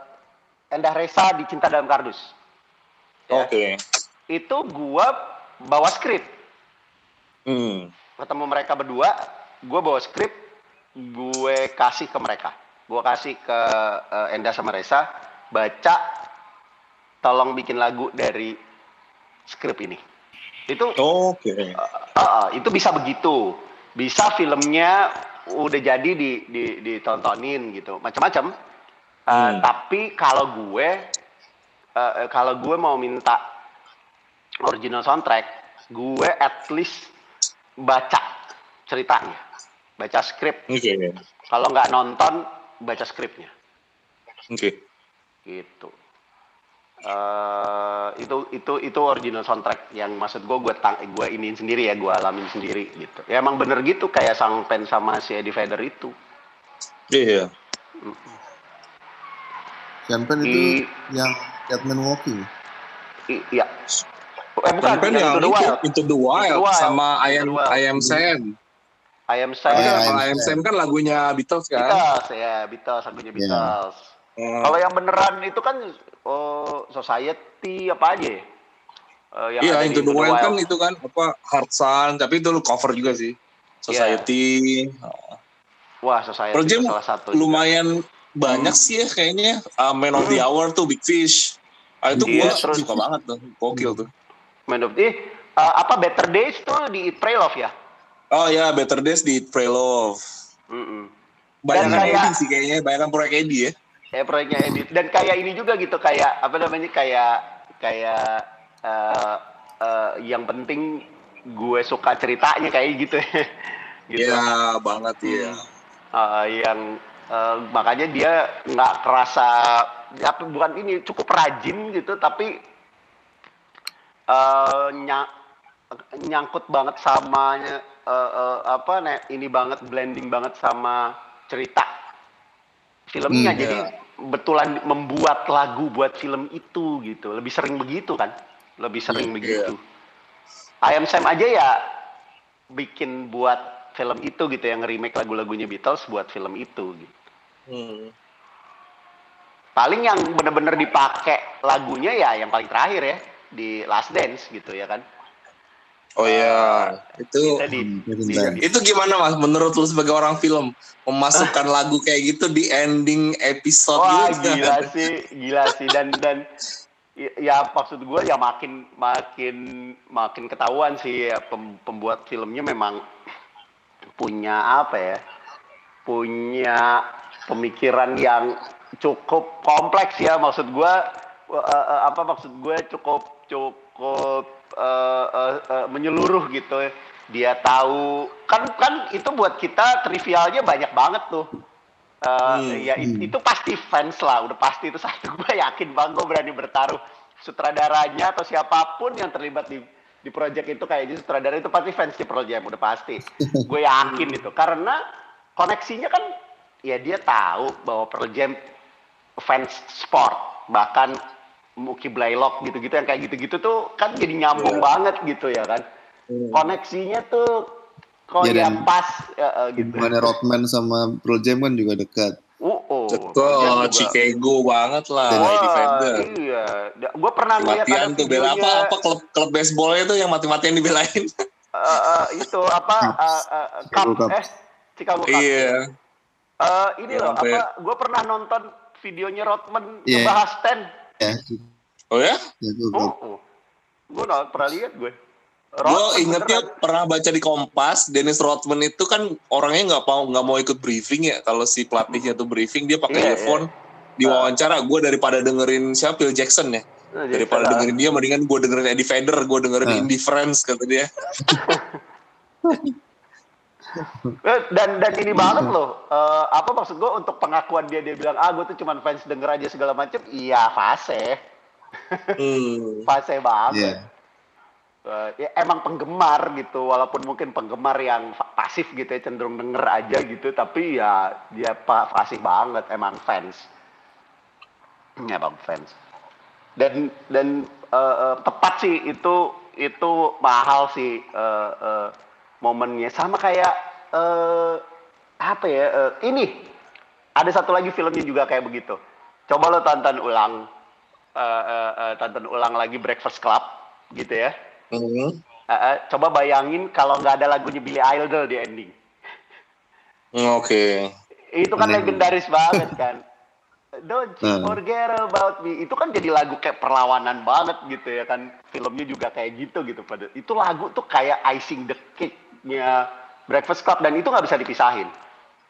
Endah Resa di Cinta dalam Kardus. Ya. oke Itu gua bawa skrip. hmm. Ketemu mereka berdua, gue bawa skrip, gue kasih ke mereka. Gue kasih ke eh, Enda sama Resa, baca, tolong bikin lagu dari skrip ini. Itu oke eh, eh, itu bisa begitu. Bisa filmnya udah jadi di, di ditontonin gitu, macam-macam. Eh, Hmm. Tapi kalau gue, eh, kalau gue mau minta original soundtrack, gue at least baca ceritanya, baca skrip. oke. Kalau nggak nonton, baca skripnya, oke. Gitu. Eh, itu itu itu original soundtrack yang maksud gue gue tang gue iniin sendiri ya gue alamin sendiri gitu. Ya emang bener gitu kayak sang pen sama si Eddie Vedder itu. Iya Champagne itu I- yang Catman Walking. I- iya eh bukan yang Into the Wild itu, Into the Wild Into the Wild. sama I am the. I am Sam. I am Oh, Sam iya, Kalau I I am am Sam. Kan lagunya Beatles kan. Beatles ya Beatles lagunya Iya. Beatles Hmm. kalau yang beneran itu kan oh, Society apa aja ya? Eh, yang Iya ada di Into the Wild kan itu kan apa Hard Sun tapi itu lu cover juga sih. Society Wah, Society Pearl Jam itu salah satu. juga. Banyak sih ya kayaknya. Uh, Man of the Hour tuh Big Fish. Ah, itu Iya, gua terus- suka banget tuh. Gokil tuh. Man of the- eh, apa Better Days tuh di Eat Pray Love ya? oh ya Better Days di Pray Love. Mm-mm. banyak Dan kayak- sih kayaknya. Banyak proyek Eddie ya. Ya proyeknya Edit. Dan kayak ini juga gitu kayak apa namanya kayak kayak eh, eh, yang penting gue suka ceritanya kayak gitu. Gitu. Iya banget ya Eh, yang eh, makanya dia nggak kerasa apa bukan ini cukup rajin gitu tapi eh, nya- nyangkut banget sama eh, eh, apa nih ini banget blending banget sama cerita filmnya. Hmm, jadi betulan membuat lagu buat film itu gitu. Lebih sering begitu kan? Lebih sering Iya, begitu. Ayam Sam aja ya bikin buat film itu gitu yang remake lagu-lagunya Beatles buat film itu gitu. Hmm. Paling yang bener-bener dipakai lagunya ya yang paling terakhir ya di Last Dance gitu ya kan. oh iya. Itu Kita di, Hmm, di- itu gimana mas? Menurut lu sebagai orang film memasukkan lagu kayak gitu di ending episode Wah gitu? gila sih, gila sih. Dan dan ya, ya maksud gue ya makin makin makin ketahuan sih ya, pem- pembuat filmnya memang punya apa ya, punya pemikiran yang cukup kompleks ya maksud gue eh, eh, apa maksud gue cukup cukup eh, eh, eh, menyeluruh gitu. Dia tahu kan kan itu buat kita trivialnya banyak banget tuh. Eh, Hmm, ya hmm. itu pasti fans lah udah pasti itu satu gue yakin bang gue berani bertaruh sutradaranya atau siapa pun yang terlibat di di project itu kayaknya sutradara itu pasti fans di project udah pasti. Gue yakin itu karena koneksinya kan ya dia tahu bahwa Pearl Jam fans sport bahkan Muki Blaylock gitu-gitu yang kayak gitu-gitu tuh kan jadi nyambung Iya. banget gitu ya kan koneksinya tuh kok Ya, ya dan pas ya, eh, gitu Hubungannya Rodman sama Pearl Jam kan juga dekat. Uh, oh, juga. Chicago banget lah, Wah, Eddie Vedder. iya. Gue pernah ngeliat ada tuh bela apa apa klub klub baseballnya tuh yang mati-matian dibelain. eh, eh, itu apa, uh, uh, Chicago Cup, Cup. eh, Chicago Cup. iya. Eh, ini Ya, loh, sampai- apa, gue pernah nonton videonya Rodman Iya. ngebahas ten. Ya, Oh ya? gue Oh, oh. gue pernah lihat gue. Gue ingetnya beneran. pernah baca di Kompas, Dennis Rodman itu kan orangnya nggak mau nggak mau ikut briefing ya. Kalau si pelatihnya tuh briefing dia pakai Iya, earphone. Di wawancara gue daripada dengerin siapa Phil Jackson ya. Nah, Daripada salah. dengerin dia mendingan gue dengerin Eddie Vedder, gue dengerin Hmm. Indifference kata dia. Eh, dan dan ini banget loh. Eh, apa maksud gue untuk pengakuan dia dia bilang ah gue tuh cuman fans denger aja segala macem. Iya fase. Hmm. fase banget. Iya. Eh, ya, emang penggemar gitu walaupun mungkin penggemar yang pasif gitu ya cenderung denger aja gitu tapi ya dia pa- pasif banget emang fans. Emang fans. Dan dan eh, eh, tepat sih itu itu mahal sih eh, eh, momennya. Sama kayak eh, apa ya eh, ini. Ada satu lagi filmnya juga kayak begitu. Coba lo tonton ulang eh, eh, eh, tonton ulang lagi Breakfast Club gitu ya. Hmm. Eh, eh, coba bayangin kalau nggak ada lagunya Billy Idol di ending. Hmm, Oke. itu kan Hmm. legendaris banget kan. Don't you Hmm. forget about me. Itu kan jadi lagu kayak perlawanan banget gitu ya kan. Filmnya juga kayak gitu gitu. Pada itu lagu tuh kayak icing the cake-nya Breakfast Club dan itu nggak bisa dipisahin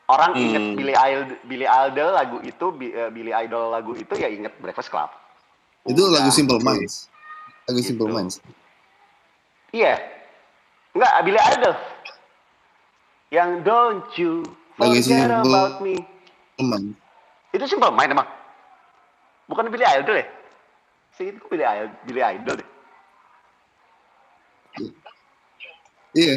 orang Hmm. inget Billy Idol Billy Idol lagu itu eh, Billy Idol lagu itu ya inget Breakfast Club Itu lagu Simple Minds. Lagu Simple Gitu. Minds. Iya. Enggak, Billy Idol. Yang don't you Lagu forget Simple- about me. Teman. Itu simple main emang. Bukan Billy Idol ya? Si itu Billy Idol, Billy Idol deh. Iya.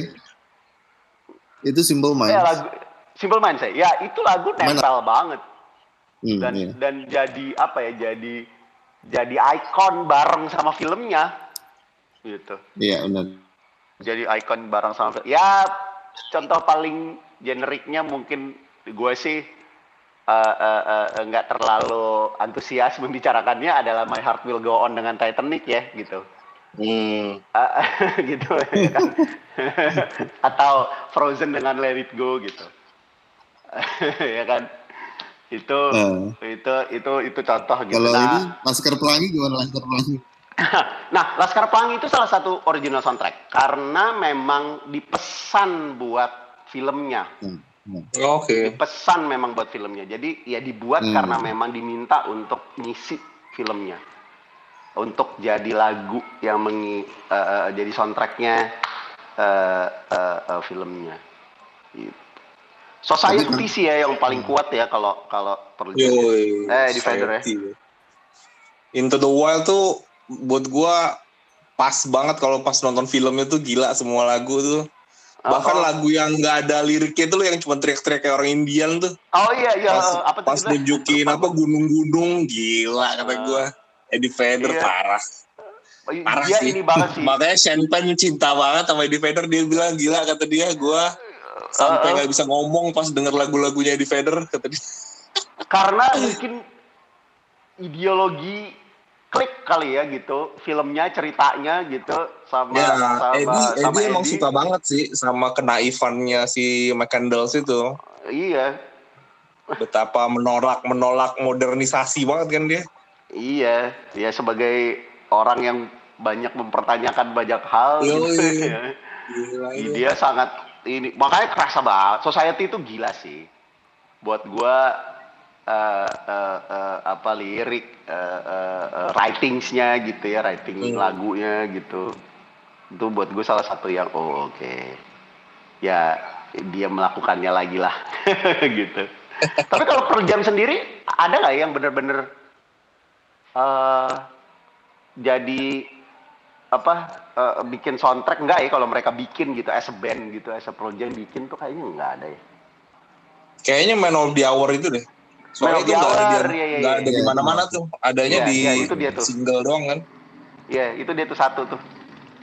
Itu Simple Minds. Ya lagu Simple Minds ya. Ya itu lagu Mana? nempel banget Hmm, dan iya. dan jadi apa ya? Jadi jadi ikon bareng sama filmnya. Gitu. Iya, benar. jadi ikon bareng sama film. Ya contoh paling generiknya mungkin gue sih eh, eh, eh, nggak terlalu antusias membicarakannya adalah My Heart Will Go On dengan Titanic ya gitu. Hmm. Eh, gitu ya kan. Atau Frozen dengan Let It Go gitu. ya kan. Itu Eh. itu itu itu contoh gitu. Kalau Nah, ini Laskar Pelangi gimana Laskar Pelangi? Nah, Laskar Pelangi itu salah satu original soundtrack karena memang dipesan buat filmnya. Hmm, hmm. Oke. Dipesan memang buat filmnya. Jadi ya dibuat Hmm. karena memang diminta untuk ngisi filmnya. Untuk jadi lagu yang mengi, eh, eh, jadi soundtracknya eh, eh, eh, filmnya. Gitu. Society sih ya yang paling kuat ya kalau kalau perlu. Yoi. Eh, Defender ya. Into the Wild tuh buat gua pas banget kalau pas nonton filmnya tuh gila semua lagu tuh. Bahkan Oh, lagu yang nggak ada liriknya tuh loh yang cuma teriak-teriak kayak orang Indian tuh. Oh iya iya Pas, apa pas nunjukin apa gunung-gunung gila kata Ah. gua. Eddie Vedder Iya. parah. Parah Dia sih. ini banget sih. Makanya Sean Penn cinta banget sama Eddie Vedder dia bilang gila kata dia gua sampai Uh, uh. nggak bisa ngomong pas denger lagu-lagunya Eddie Vedder kata dia. karena mungkin ideologi klik kali ya gitu filmnya ceritanya gitu sama Ya, sama Eddie, sama Eddie emang Eddie. suka banget sih sama kenaifannya si McCandles itu. iya Betapa menolak menolak modernisasi banget kan dia. Iya dia sebagai orang yang banyak mempertanyakan banyak hal gitu Yoi. ya. Gila, iya. dia sangat ini makanya kerasa banget society itu gila sih buat gua eh, eh, eh, apa lirik eh, eh, eh, writingsnya gitu ya writing Hmm. lagunya gitu itu buat gue salah satu yang oh oke ya dia melakukannya lagi lah gitu tapi kalau per jam sendiri ada nggak yang bener-bener eh jadi apa eh, bikin soundtrack enggak ya kalau mereka bikin gitu as a band gitu as a project bikin tuh kayaknya enggak ada ya Kayaknya Man of the Hour itu deh. Soalnya itu the nggak ada di, Hour, iya, iya, nggak iya. ada di Iya, mana-mana tuh. Adanya Iya, di iya, itu dia tuh. single doang kan. Iya, itu dia tuh satu tuh.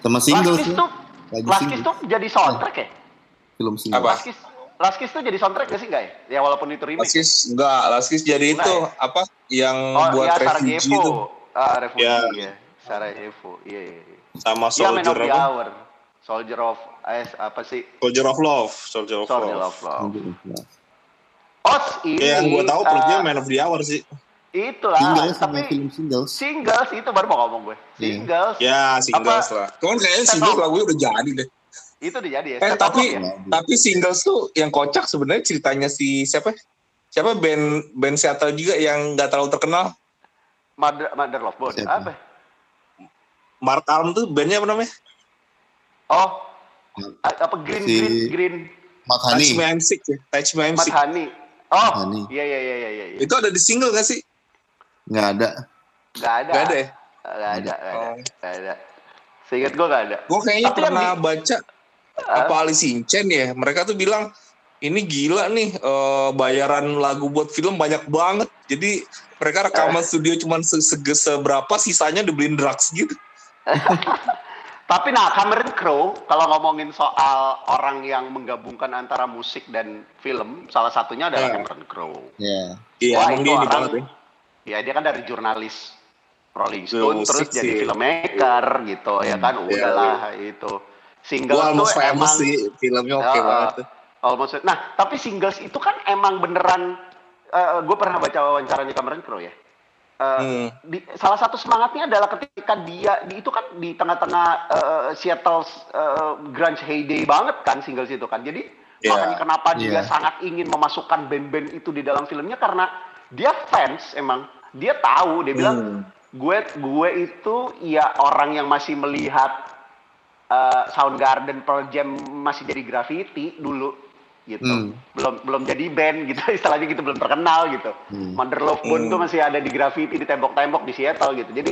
Sama single Last sih. Kiss tuh, Last Kiss single. tuh jadi soundtrack ya? Film single. Apa? Last Kiss, Last Kiss tuh jadi soundtrack gak sih enggak ya? Ya walaupun itu remake. Laskis enggak, Laskis jadi Enggak itu ya? apa yang oh buat iya, refugee itu Sarajevo. Ah, refugee Ya. ya. Sarajevo. Iya, iya. iya. sama Iya, Man Soldier of the? Hour. Soldier of eh, apa sih? Soldier of Love, Soldier of Soldier Love. of Love. Oh, ini. Ya, yang gue tahu eh, perutnya Man of the Hour sih. Itulah, Singles sama tapi film singles. singles itu baru mau ngomong gue. Iya. Singles Ya, singles Apa? lah. Cuman kayaknya singles lagunya udah jadi deh. Itu udah jadi ya. Eh, Step tapi- ya? Tapi singles tuh yang kocak sebenarnya ceritanya si siapa? Siapa band band Seattle juga yang nggak terlalu terkenal? Mother, Mother Love Bone. Siapa? Apa? Mark Arm tuh bandnya apa namanya? Oh, a- apa Green Si- Green Green Mat Touch I'm Sick ya. Touch Me I'm Mat Sick. Hani. Oh, Hani. iya iya iya iya iya. Itu ada di single gak sih? Nggak ada. Gak ada. Gak ada ya? Gak ada. Gak ada. Oh. Gak ada. Seingat gue gak ada. Gue kayaknya Tapi yang pernah di- baca apa Alice in Chains ya. Mereka tuh bilang ini gila nih eh, bayaran lagu buat film banyak banget. Jadi mereka rekaman studio cuma se sege- seberapa sisanya dibeliin drugs gitu. Tapi nah Cameron Crowe kalau ngomongin soal orang yang menggabungkan antara musik dan film, salah satunya adalah Ya. Cameron Crowe. Ya. Iya, Wah, emang itu dia ini orang- banget ya. Ya dia kan dari jurnalis Rolling Stone terus jadi filmmaker gitu ya kan Iya, udahlah itu. Single Gue almost famous emang sih, filmnya oke Ya, banget tuh. almost. Nah, tapi singles itu kan emang beneran gue pernah baca wawancaranya Cameron Crowe ya. Eh, Hmm. di, salah satu semangatnya adalah ketika dia di, itu kan di tengah-tengah eh, Seattle eh, grunge heyday banget kan singles itu kan. Jadi Iya. makanya kenapa dia Iya. sangat ingin memasukkan band-band itu di dalam filmnya karena dia fans emang dia tahu dia bilang Hmm. gue gue itu ya orang yang masih melihat uh, Soundgarden Pearl Jam masih jadi graffiti dulu gitu Hmm. belum belum jadi band gitu istilahnya gitu belum terkenal gitu Hmm. Bone Hmm. tuh masih ada di graffiti di tembok-tembok di Seattle gitu jadi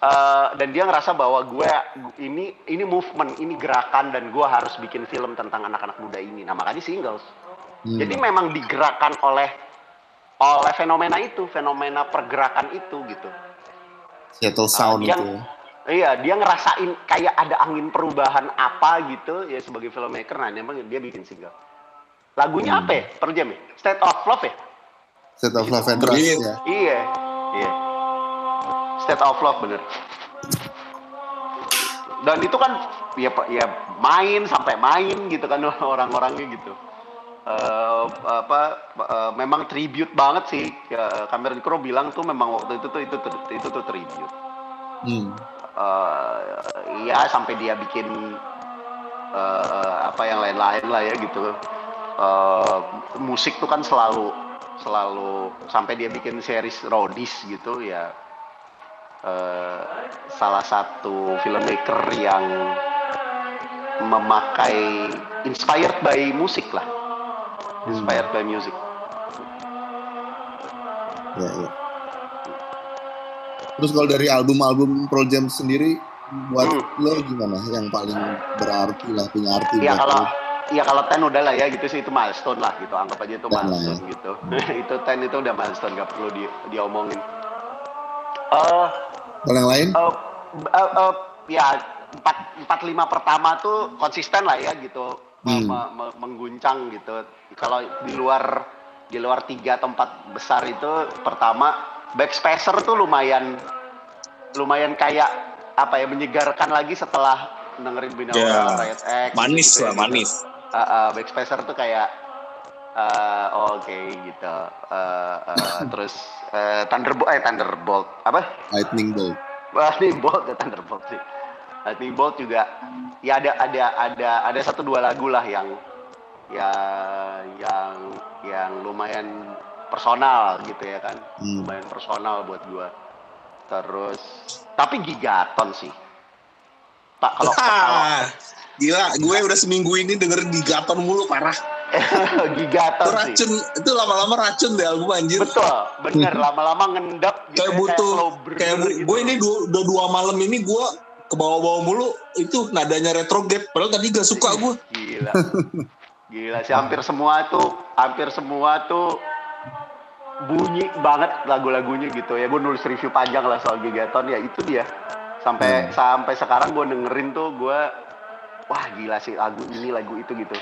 uh, dan dia ngerasa bahwa gue ini ini movement ini gerakan dan gue harus bikin film tentang anak-anak muda ini nah makanya singles Hmm. jadi memang digerakkan oleh oleh fenomena itu fenomena pergerakan itu gitu Seattle Sound yang- itu. Ya. Iya, dia ngerasain kayak ada angin perubahan apa gitu ya sebagai filmmaker. Nah, memang dia bikin single. Lagunya Hmm. apa ya? Per jam ya? State of Love ya? State of Love and Trust Iya. ya. Iya, iya. State of Love bener. Dan itu kan ya ya main sampai main gitu kan orang-orangnya gitu. Eh, apa eh, memang tribute banget sih Ya, Cameron Crowe bilang tuh memang waktu itu tuh itu tuh itu tuh tribute. Hmm. Eh ya sampai dia bikin eh, apa yang lain-lain lah ya gitu. Eh, musik tuh kan selalu selalu sampai dia bikin series Roadies gitu ya. Eh, salah satu filmmaker yang memakai inspired by musik lah. Inspired by music. Ya, ya. Terus kalau dari album-album Pearl Jam sendiri buat Hmm. lo gimana? Yang paling berarti lah punya arti Iya buat kalau lo? Iya kalau ten udah lah ya gitu sih itu milestone lah gitu anggap aja itu 10 lah ya. milestone gitu itu ten itu udah milestone gak perlu di diomongin. Eh Kalau yang lain? eh, eh, eh, ya empat empat lima pertama tuh konsisten lah ya gitu Hmm. me- me- mengguncang gitu. Kalau di luar di luar tiga atau empat besar itu pertama Backspacer tuh lumayan lumayan kayak apa ya menyegarkan lagi setelah dengerin Binaural Ya, Riot X Manis gitu lah, gitu. manis. Uh, uh, Backspacer tuh kayak uh, oke gitu. Uh, uh, terus uh, Thunderbolt eh Thunderbolt apa? Lightning Bolt. Lightning Bolt ya Thunderbolt sih. Lightning Bolt juga ya ada ada ada ada satu dua lagu lah yang ya yang yang lumayan personal gitu ya kan. Hmm. Lumayan personal buat gua. Terus tapi Gigaton sih. Pak kalau Ah, gila, gue udah seminggu ini dengerin Gigaton mulu parah. Itu Gigaton sih. racun, itu lama-lama racun deh album anjir. Betul, bener lama-lama ngendap gitu Kayak ya, butuh, kayak bu- gitu. gue ini dua, udah dua malam ini gue ke bawah-bawah mulu itu nadanya retrograde padahal tadi gak suka gue Gila. Gila sih hampir semua tuh, hampir semua tuh bunyi banget lagu-lagunya gitu ya. Gue nulis review panjang lah soal Gigaton ya itu dia. Sampai sampai sekarang gue dengerin tuh gue wah gila sih lagu ini lagu itu gitu.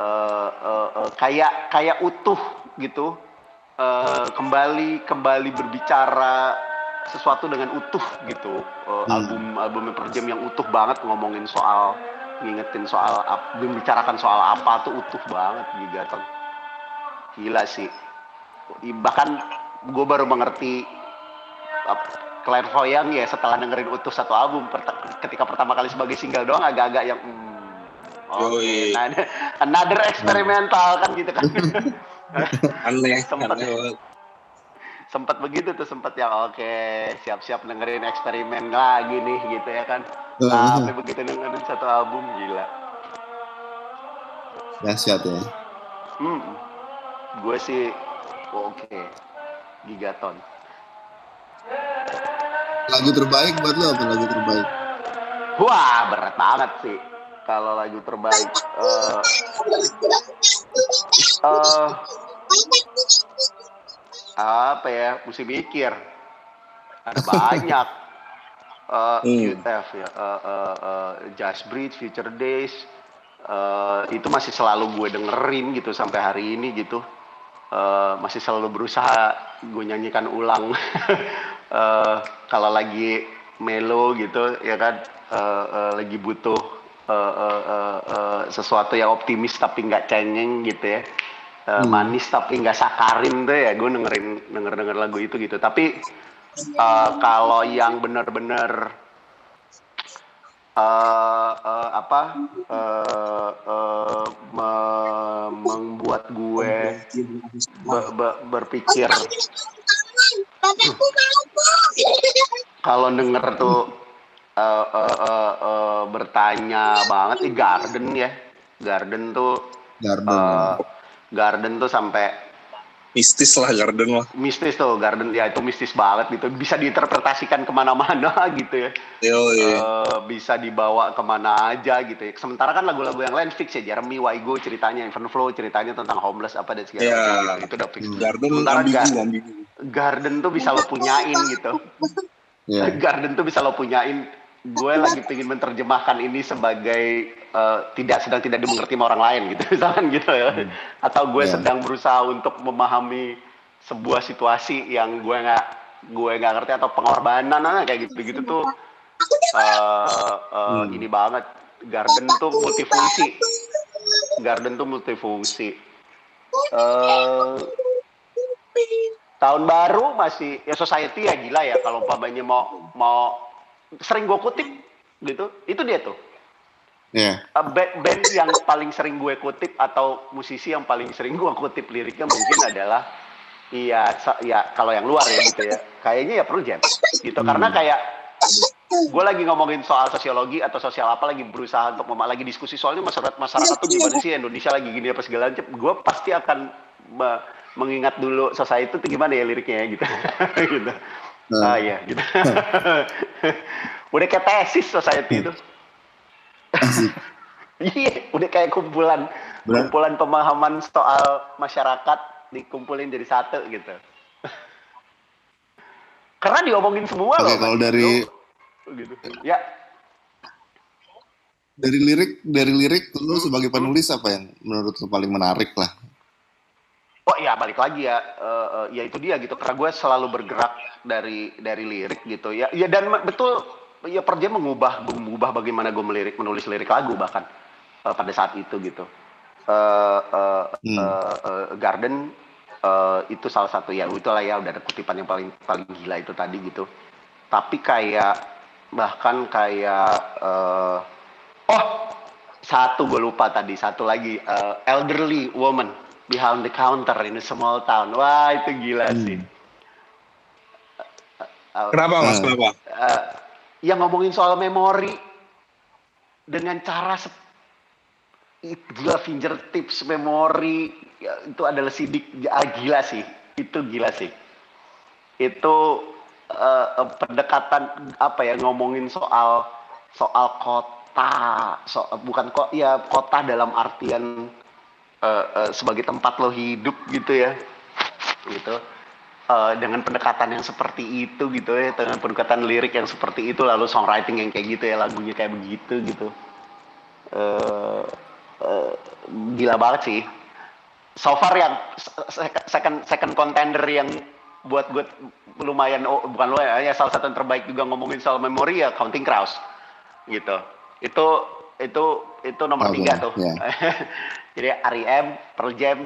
Eh, eh, eh, kayak kayak utuh gitu. Eh, kembali kembali berbicara sesuatu dengan utuh gitu. Eh, Hmm. Album album per jam yang utuh banget ngomongin soal ngingetin soal membicarakan soal apa tuh utuh banget Gigaton. Gila sih. Bahkan gue baru mengerti clairvoyant ya setelah dengerin utuh satu album ketika pertama kali sebagai single doang agak-agak yang hmm, oke okay. nah, another eksperimental kan gitu kan. Aneh sempat aneh sempat begitu tuh sempat yang oke okay, siap-siap dengerin eksperimen lagi nih gitu ya kan. Sampai begitu dengerin satu album gila. Dahsyat ya. Hmm gue sih oke. Okay. gigaton. Lagu terbaik buat lo apa lagu terbaik? Wah berat banget sih. Kalau lagu terbaik uh, uh, apa ya mesti mikir. Ada banyak. Uh, hmm. UTF ya. Uh, uh, uh, Just Bridge Future Days. Uh, itu masih selalu gue dengerin gitu sampai hari ini gitu uh, masih selalu berusaha gue nyanyikan ulang. Uh, kalau lagi melo gitu ya kan uh, uh, lagi butuh uh, uh, uh, uh, sesuatu yang optimis tapi nggak cengeng gitu ya. Uh, hmm. manis tapi nggak sakarin tuh ya gue dengerin denger denger lagu itu gitu. Tapi uh, kalau yang bener-bener uh, uh, apa? Uh, uh, me membuat gue be be berpikir. Kalau denger tuh uh, uh, uh, uh, bertanya banget nih garden ya. Garden tuh garden. uh, Garden tuh sampai mistis lah Garden lah. Mistis tuh Garden ya itu mistis banget gitu. Bisa diinterpretasikan ke mana-mana gitu ya. Yo, iya. Uh, bisa dibawa ke mana aja gitu ya. Sementara kan lagu-lagu yang lain fix ya. Jeremy Waigo ceritanya, Even Flow ceritanya tentang homeless apa dan segala yeah. macam. Itu udah fix. Garden Sementara ambigu, Garden tuh bisa lo punyain gitu. Yeah. Garden tuh bisa lo punyain gue lagi pengen menerjemahkan ini sebagai uh, tidak sedang tidak dimengerti sama orang lain gitu misalkan gitu ya hmm. atau gue yeah. sedang berusaha untuk memahami sebuah situasi yang gue nggak gue nggak ngerti atau pengorbanan nah, kayak gitu gitu tuh uh, uh, hmm. ini banget garden tuh multifungsi garden tuh multifungsi uh, tahun baru masih ya society ya gila ya kalau umpamanya mau mau sering gue kutip gitu itu dia tuh yeah. uh, band, band yang paling sering gue kutip atau musisi yang paling sering gue kutip liriknya mungkin adalah iya ya kalau yang luar ya gitu ya kayaknya ya Pearl Jam gitu hmm. karena kayak gue lagi ngomongin soal sosiologi atau sosial apa lagi berusaha untuk mem- lagi diskusi soalnya masyarakat masyarakat tuh gimana sih Indonesia lagi gini apa segala macam gue pasti akan me- mengingat dulu society itu gimana ya liriknya gitu gitu Ah iya gitu. udah kayak tesis society itu. Iya, udah kayak kumpulan Berat. kumpulan pemahaman soal masyarakat dikumpulin jadi satu gitu. Karena diomongin semua Oke, loh. kalau dari gitu. Ya. Dari lirik, dari lirik lu sebagai penulis apa yang menurut lu paling menarik lah Oh iya balik lagi ya, uh, uh, ya itu dia gitu. Karena gue selalu bergerak dari dari lirik gitu ya. Ya dan betul ya Perja mengubah mengubah bagaimana gue melirik menulis lirik lagu bahkan uh, pada saat itu gitu. Uh, uh, hmm. uh, uh, Garden uh, itu salah satu ya itulah ya udah ada kutipan yang paling paling gila itu tadi gitu. Tapi kayak bahkan kayak uh, oh satu gue lupa tadi satu lagi uh, elderly woman behind the counter in a small town. Wah itu gila hmm. sih. Kenapa mas? Uh, Kenapa? Uh, yang ngomongin soal memori dengan cara gila fingertips memori. Ya, itu adalah sidik. Ya, gila sih. Itu gila sih. Itu uh, pendekatan apa ya ngomongin soal soal kota. So, bukan kok ya kota dalam artian uh, uh, sebagai tempat lo hidup gitu ya. Gitu uh, dengan pendekatan yang seperti itu gitu ya dengan pendekatan lirik yang seperti itu lalu songwriting yang kayak gitu ya lagunya kayak begitu gitu uh, uh, gila banget sih so far yang second second contender yang buat gue lumayan oh, bukan lumayan ya salah satu yang terbaik juga ngomongin soal memori ya Counting Crows gitu itu itu itu nomor okay, tiga tuh yeah. jadi R.E.M. Pearl Jam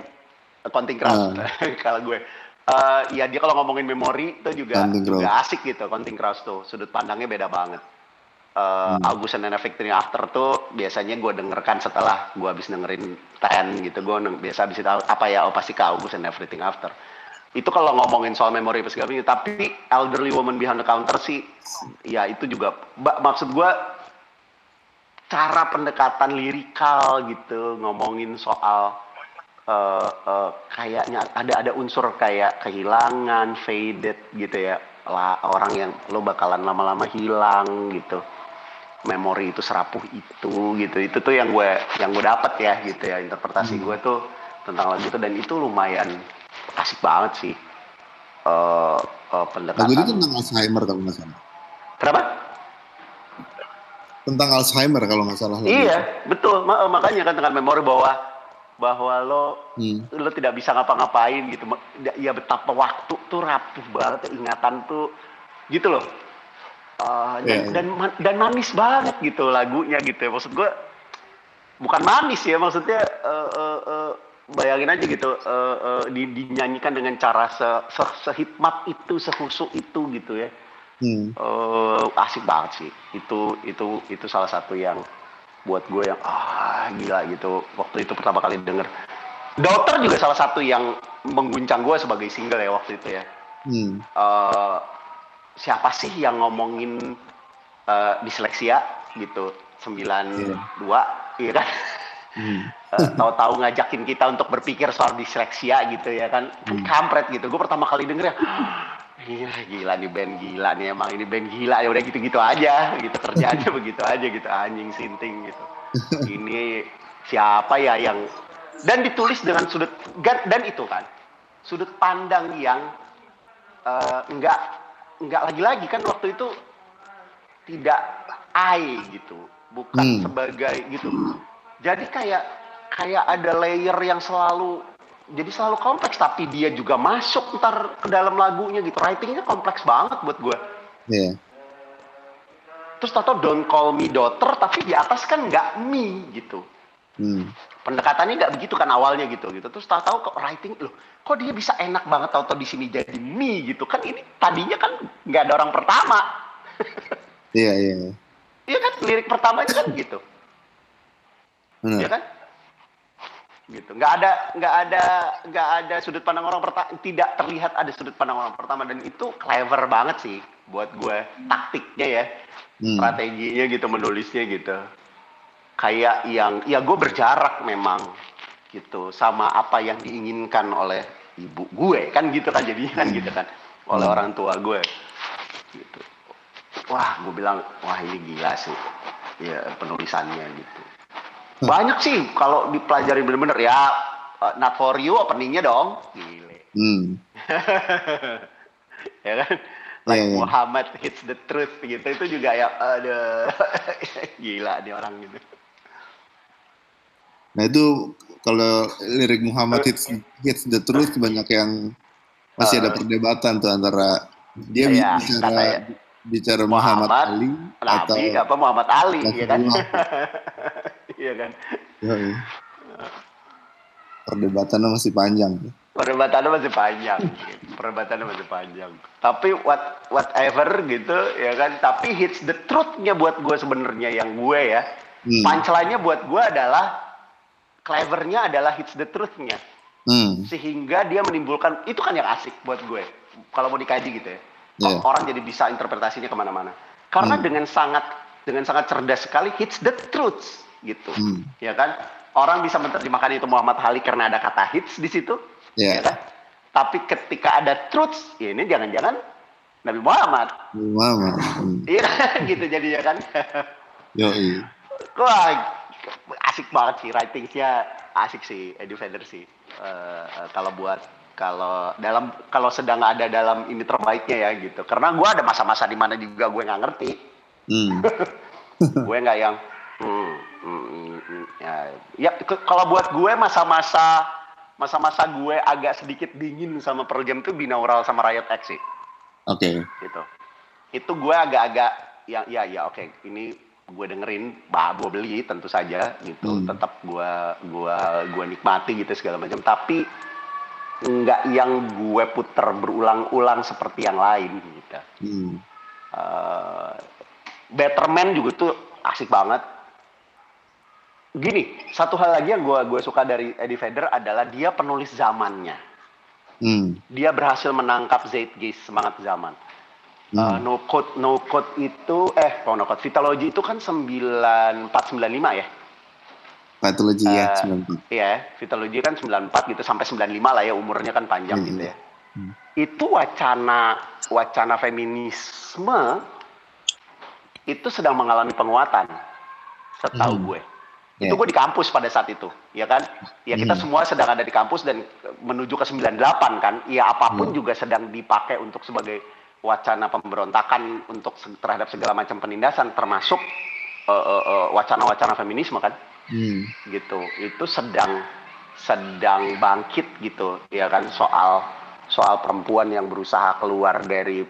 Counting Crows uh. kalau gue uh, ya dia kalau ngomongin memori itu juga juga asik gitu Counting Crows tuh. Sudut pandangnya beda banget. Uh, hmm. August and Everything After tuh biasanya gue dengerkan setelah gue habis dengerin Ten gitu. Gue biasa habis itu apa ya oh pasti ke August and Everything After. Itu kalau ngomongin soal memori apa segala macam tapi Elderly Woman Behind the Counter sih ya itu juga maksud gue cara pendekatan lirikal gitu ngomongin soal uh, uh, kayaknya ada ada unsur kayak kehilangan faded gitu ya lah orang yang lo bakalan lama-lama hilang gitu memori itu serapuh itu gitu itu tuh yang gue yang gue dapat ya gitu ya interpretasi hmm. gue tuh tentang lagu itu dan itu lumayan asik banget sih uh, uh, pendekatan. Lagu itu tentang Alzheimer kalau nggak salah. Kenapa? Tentang Alzheimer kalau nggak salah. Iya itu. betul makanya kan tentang memori bahwa bahwa lo hmm. lo tidak bisa ngapa-ngapain gitu ya betapa waktu tuh rapuh banget ingatan tuh gitu loh Uh, dan, yeah, yeah. dan dan manis banget gitu lagunya gitu ya maksud gue bukan manis ya maksudnya uh, uh, uh, bayangin aja gitu uh, uh, di, dinyanyikan dengan cara se, se sehikmat itu sehusuk itu gitu ya hmm. uh, asik banget sih itu itu itu salah satu yang buat gue yang ah gila gitu waktu itu pertama kali denger Daughter juga salah satu yang mengguncang gue sebagai single ya waktu itu ya hmm. uh, siapa sih yang ngomongin uh, disleksia gitu 92 yeah. iya kan hmm. uh, tahu-tahu ngajakin kita untuk berpikir soal disleksia gitu ya kan kan hmm. kampret gitu gue pertama kali denger ya gila gila nih band gila nih emang ini band gila ya udah gitu-gitu aja gitu kerjanya begitu aja gitu anjing sinting gitu ini siapa ya yang dan ditulis dengan sudut dan itu kan sudut pandang yang uh, enggak nggak lagi-lagi kan waktu itu tidak I gitu, bukan hmm. sebagai gitu. Jadi kayak kayak ada layer yang selalu jadi selalu kompleks tapi dia juga masuk ntar ke dalam lagunya gitu. Writingnya kompleks banget buat gue. Yeah. Terus tato don't call me daughter tapi di atas kan nggak me gitu. Hmm. Pendekatannya nggak begitu kan awalnya gitu gitu. Terus tahu kok writing loh kok dia bisa enak banget tau di sini jadi mie gitu kan ini tadinya kan nggak ada orang pertama iya iya iya kan lirik pertamanya kan gitu iya kan gitu. Nggak ada nggak ada nggak ada sudut pandang orang pertama tidak terlihat ada sudut pandang orang pertama. Dan itu clever banget sih buat gue taktiknya ya hmm. strateginya gitu menulisnya gitu. Kayak yang ya gue berjarak memang gitu sama apa yang diinginkan oleh ibu gue. Kan gitu kan jadinya kan gitu kan. Oleh hmm. orang tua gue. Gitu. Wah gue bilang wah ini gila sih ya penulisannya gitu. Banyak sih kalau dipelajari bener-bener ya uh, not for you openingnya dong. Gile. Hmm. ya kan? Like yeah. Muhammad hits the truth gitu. Itu juga ya ada gila nih orang gitu. Nah itu kalau lirik Muhammad hits, hits the truth banyak yang masih ada perdebatan tuh antara dia ya, bicara ya. bicara Muhammad, Muhammad Ali atau apa Muhammad Ali ya kan iya kan ya, ya. perdebatannya masih panjang perdebatannya masih panjang perdebatannya masih panjang tapi what whatever gitu ya kan tapi hits the truthnya buat gue sebenarnya yang gue ya hmm. punchline-nya buat gue adalah clevernya adalah hits the truth-nya. Hmm. Sehingga dia menimbulkan, itu kan yang asik buat gue. Kalau mau dikaji gitu ya. Yeah. Orang jadi bisa interpretasinya ke mana-mana. Karena hmm. dengan sangat dengan sangat cerdas sekali hits the truth gitu. Hmm. Ya kan? Orang bisa menerjemahkan itu Muhammad Ali karena ada kata hits di situ. Yeah. Ya kan? Tapi ketika ada truth, ya ini jangan-jangan Nabi Muhammad. Nabi Muhammad. Iya hmm. gitu jadinya kan. Yo, iya. Wah, asik banget sih writingsnya asik sih Eddie Vedder sih uh, kalau buat kalau dalam kalau sedang ada dalam ini terbaiknya ya gitu karena gue ada masa-masa di mana juga gue nggak ngerti hmm. gue nggak yang hmm, hmm, hmm, hmm ya, ya kalau buat gue masa-masa masa-masa gue agak sedikit dingin sama Pearl Jam tuh binaural sama Riot X sih. Oke. Okay. Gitu. Itu gue agak-agak ya ya ya oke okay. ini gue dengerin bah gue beli tentu saja gitu hmm. tetap gue gua gua nikmati gitu segala macam tapi nggak yang gue puter berulang-ulang seperti yang lain gitu. Hmm. Uh, Betterman juga tuh asik banget. Gini, satu hal lagi yang gue gue suka dari Eddie Vedder adalah dia penulis zamannya. Hmm. Dia berhasil menangkap zeitgeist semangat zaman. Hmm. Uh, no code no code itu eh oh, no code Vitalogy itu kan 9495 ya. Vitalogy uh, ya 94. Eh, iya, Vitalogy kan 94 gitu sampai 95 lah ya umurnya kan panjang hmm. gitu ya. Hmm. Itu wacana wacana feminisme itu sedang mengalami penguatan setahu hmm. gue. Yeah. Itu gue di kampus pada saat itu, ya kan? Ya kita hmm. semua sedang ada di kampus dan menuju ke 98 kan. Ya apa pun hmm. juga sedang dipakai untuk sebagai wacana pemberontakan untuk terhadap segala macam penindasan termasuk wacana-wacana uh, uh, uh, feminisme kan. Hmm. Gitu. Itu sedang sedang bangkit gitu, ya kan soal soal perempuan yang berusaha keluar dari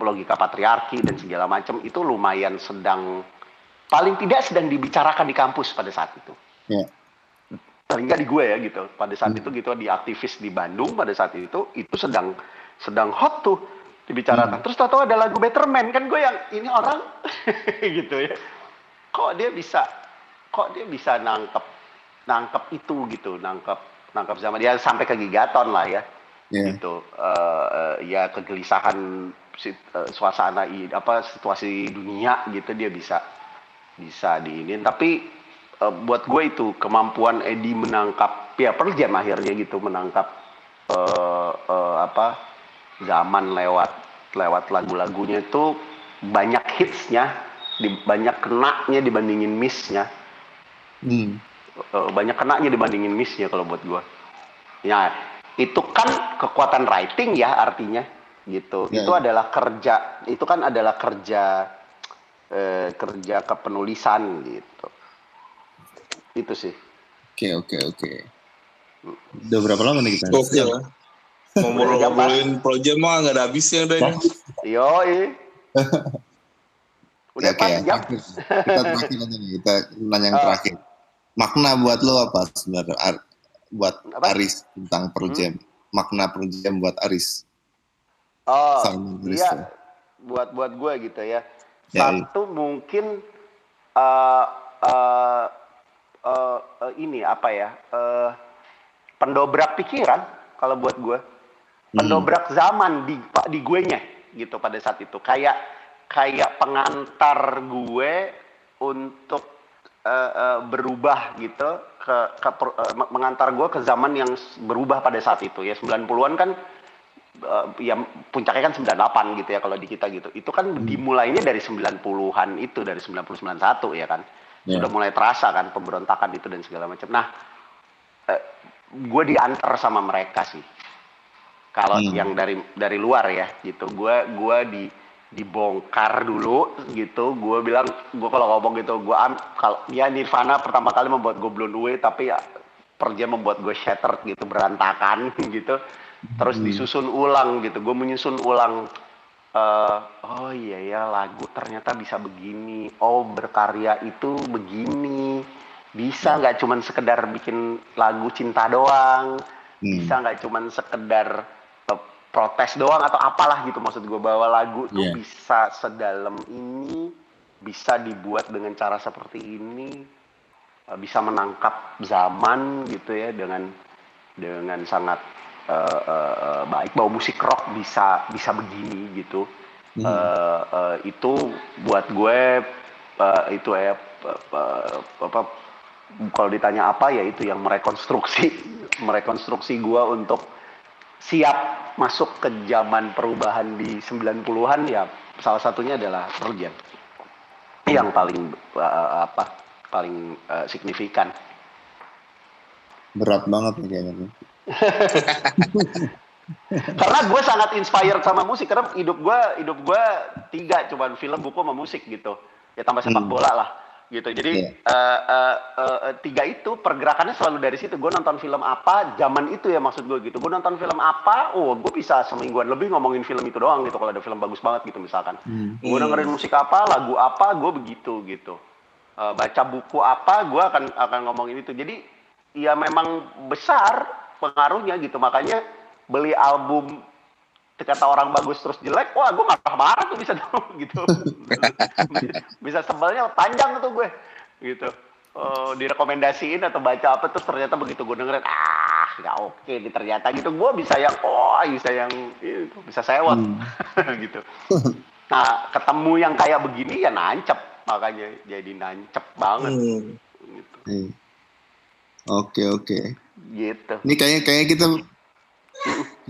logika patriarki dan segala macam itu lumayan sedang paling tidak sedang dibicarakan di kampus pada saat itu. Yeah. Paling nggak di gue ya gitu. Pada saat hmm. itu gitu di aktivis di Bandung pada saat itu itu sedang sedang hot tuh dibicarakan. Hmm. Terus tahu ada lagu Betterman kan gue yang ini orang gitu ya. Kok dia bisa kok dia bisa nangkep nangkep itu gitu, nangkep nangkep zaman dia sampai ke gigaton lah ya. Yeah. Gitu. Uh, ya kegelisahan uh, suasana apa situasi dunia gitu dia bisa bisa diinin tapi uh, buat gue itu kemampuan Edi menangkap ya per jam akhirnya gitu menangkap uh, uh, apa zaman lewat lewat lagu-lagunya itu banyak hitsnya di, banyak kenaknya dibandingin missnya hmm. uh, banyak kenaknya dibandingin missnya kalau buat gue ya itu kan kekuatan writing ya artinya gitu ya, itu ya. adalah kerja itu kan adalah kerja eh, kerja kepenulisan gitu. Itu sih. Oke oke oke. Udah berapa lama nih kita? Oke okay. ngomong-ngomongin proyek mah nggak ada habisnya deh yo udah ya, pas jam. kita terakhir aja nih kita nanya yang ah. terakhir. Makna buat lo apa sebenarnya? Ar buat apa? Aris tentang projem hmm? makna projem buat Aris. Oh iya. buat buat gue gitu Ya, Satu ya. mungkin uh, uh, uh, uh, ini apa ya uh, pendobrak pikiran kalau buat gue hmm. pendobrak hmm. zaman di di gue nya gitu pada saat itu kayak kayak pengantar gue untuk uh, uh, berubah gitu ke, ke uh, mengantar gue ke zaman yang berubah pada saat itu ya 90-an kan uh, ya puncaknya kan 98 gitu ya kalau di kita gitu. Itu kan hmm. dimulainya dari 90-an itu dari 90 91 ya kan. Yeah. Sudah mulai terasa kan pemberontakan itu dan segala macam. Nah, uh, gue diantar sama mereka sih. Kalau hmm. yang dari dari luar ya gitu. Gue gue di dibongkar dulu gitu gue bilang gue kalau ngomong gitu gue am kalau ya Nirvana pertama kali membuat gue blown away tapi ya per jam membuat gue shattered gitu berantakan gitu terus hmm. disusun ulang gitu gue menyusun ulang uh, oh iya ya lagu ternyata bisa begini oh berkarya itu begini bisa nggak cuman sekedar bikin lagu cinta doang hmm. bisa nggak cuman sekedar uh, protes doang atau apalah gitu maksud gue bahwa lagu tuh yeah. bisa sedalam ini bisa dibuat dengan cara seperti ini uh, bisa menangkap zaman gitu ya dengan dengan sangat uh, uh, baik bahwa musik rock bisa bisa begini gitu. Hmm. uh, uh, itu buat gue uh, itu ya uh, apa kalau ditanya apa ya itu yang merekonstruksi merekonstruksi gue untuk siap masuk ke zaman perubahan di 90-an ya salah satunya adalah Pearl yang paling uh, apa paling uh, signifikan. Berat banget nih kayaknya karena gue sangat inspired sama musik karena hidup gue hidup gue tiga cuman film buku sama musik gitu. Ya tambah sepak hmm. bola lah gitu. Jadi yeah. uh, uh, uh, tiga itu pergerakannya selalu dari situ. Gue nonton film apa zaman itu ya maksud gue gitu. Gue nonton film apa oh gue bisa semingguan lebih ngomongin film itu doang gitu kalau ada film bagus banget gitu misalkan. Hmm. gue dengerin musik apa lagu apa gue begitu gitu. Uh, baca buku apa gue akan akan ngomongin itu. Jadi ya memang besar pengaruhnya gitu makanya beli album kata orang bagus terus jelek, wah gue marah-marah tuh bisa tuh gitu. bisa sebelnya panjang tuh gue gitu. Uh, direkomendasiin atau baca apa terus ternyata begitu gue dengerin ah nggak oke okay, ternyata gitu gue bisa yang oh bisa yang itu bisa sewot hmm. gitu nah ketemu yang kayak begini ya nancep makanya jadi nancep banget hmm. gitu. Hmm. Oke oke. Gitu. Ini kayaknya kayak kita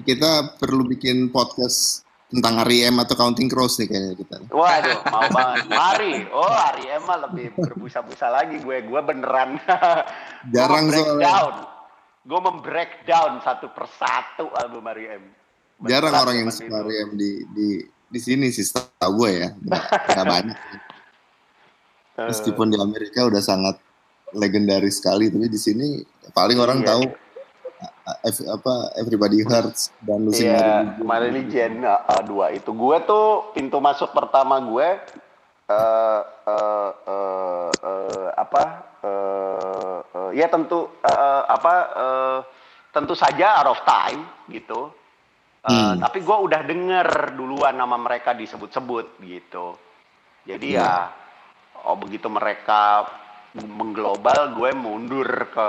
kita perlu bikin podcast tentang REM atau Counting Crows nih kayaknya kita. Waduh, mau banget. Mari. Oh, REM mah lebih berbusa-busa lagi gue. Gue beneran. Jarang soalnya. Gue membreakdown satu persatu album REM. Jarang orang yang suka REM di di di sini sih setahu gue ya. Gak banyak. Meskipun di Amerika udah sangat legendaris sekali, tapi di sini paling orang iya. tahu apa Everybody Hurts dan Losing yeah, My Religion. Uh, dua itu gue tuh pintu masuk pertama gue uh, uh, uh, uh, apa uh, uh, ya tentu uh, apa uh, tentu saja Out of Time gitu. Uh, hmm. Tapi gue udah denger duluan nama mereka disebut-sebut gitu. Jadi yeah. ya oh begitu mereka mengglobal gue mundur ke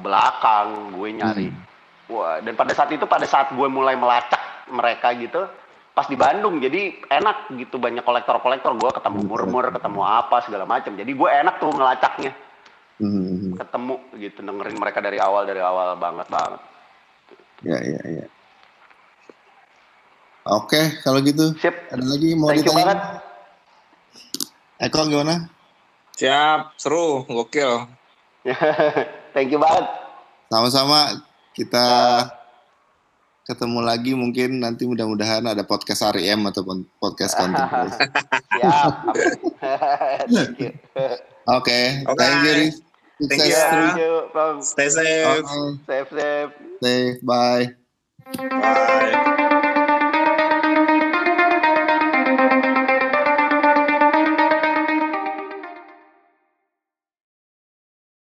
belakang gue nyari. Hmm. wah dan pada saat itu pada saat gue mulai melacak mereka gitu pas di Bandung jadi enak gitu banyak kolektor-kolektor gue ketemu hmm. murmur ketemu apa segala macam jadi gue enak tuh ngelacaknya. Hmm. ketemu gitu dengerin mereka dari awal dari awal banget banget. Ya ya ya. Oke kalau gitu. Sip. ada lagi mau Thank ditanya Eko gimana Siap, seru, gokil. Thank you banget. Sama-sama kita ya. ketemu lagi mungkin nanti mudah-mudahan ada podcast RIM ataupun podcast konten. Siap. Oke, thank you. Thank you. Thank you. Stay safe. Okay. Safe, safe. Safe. Bye. Bye.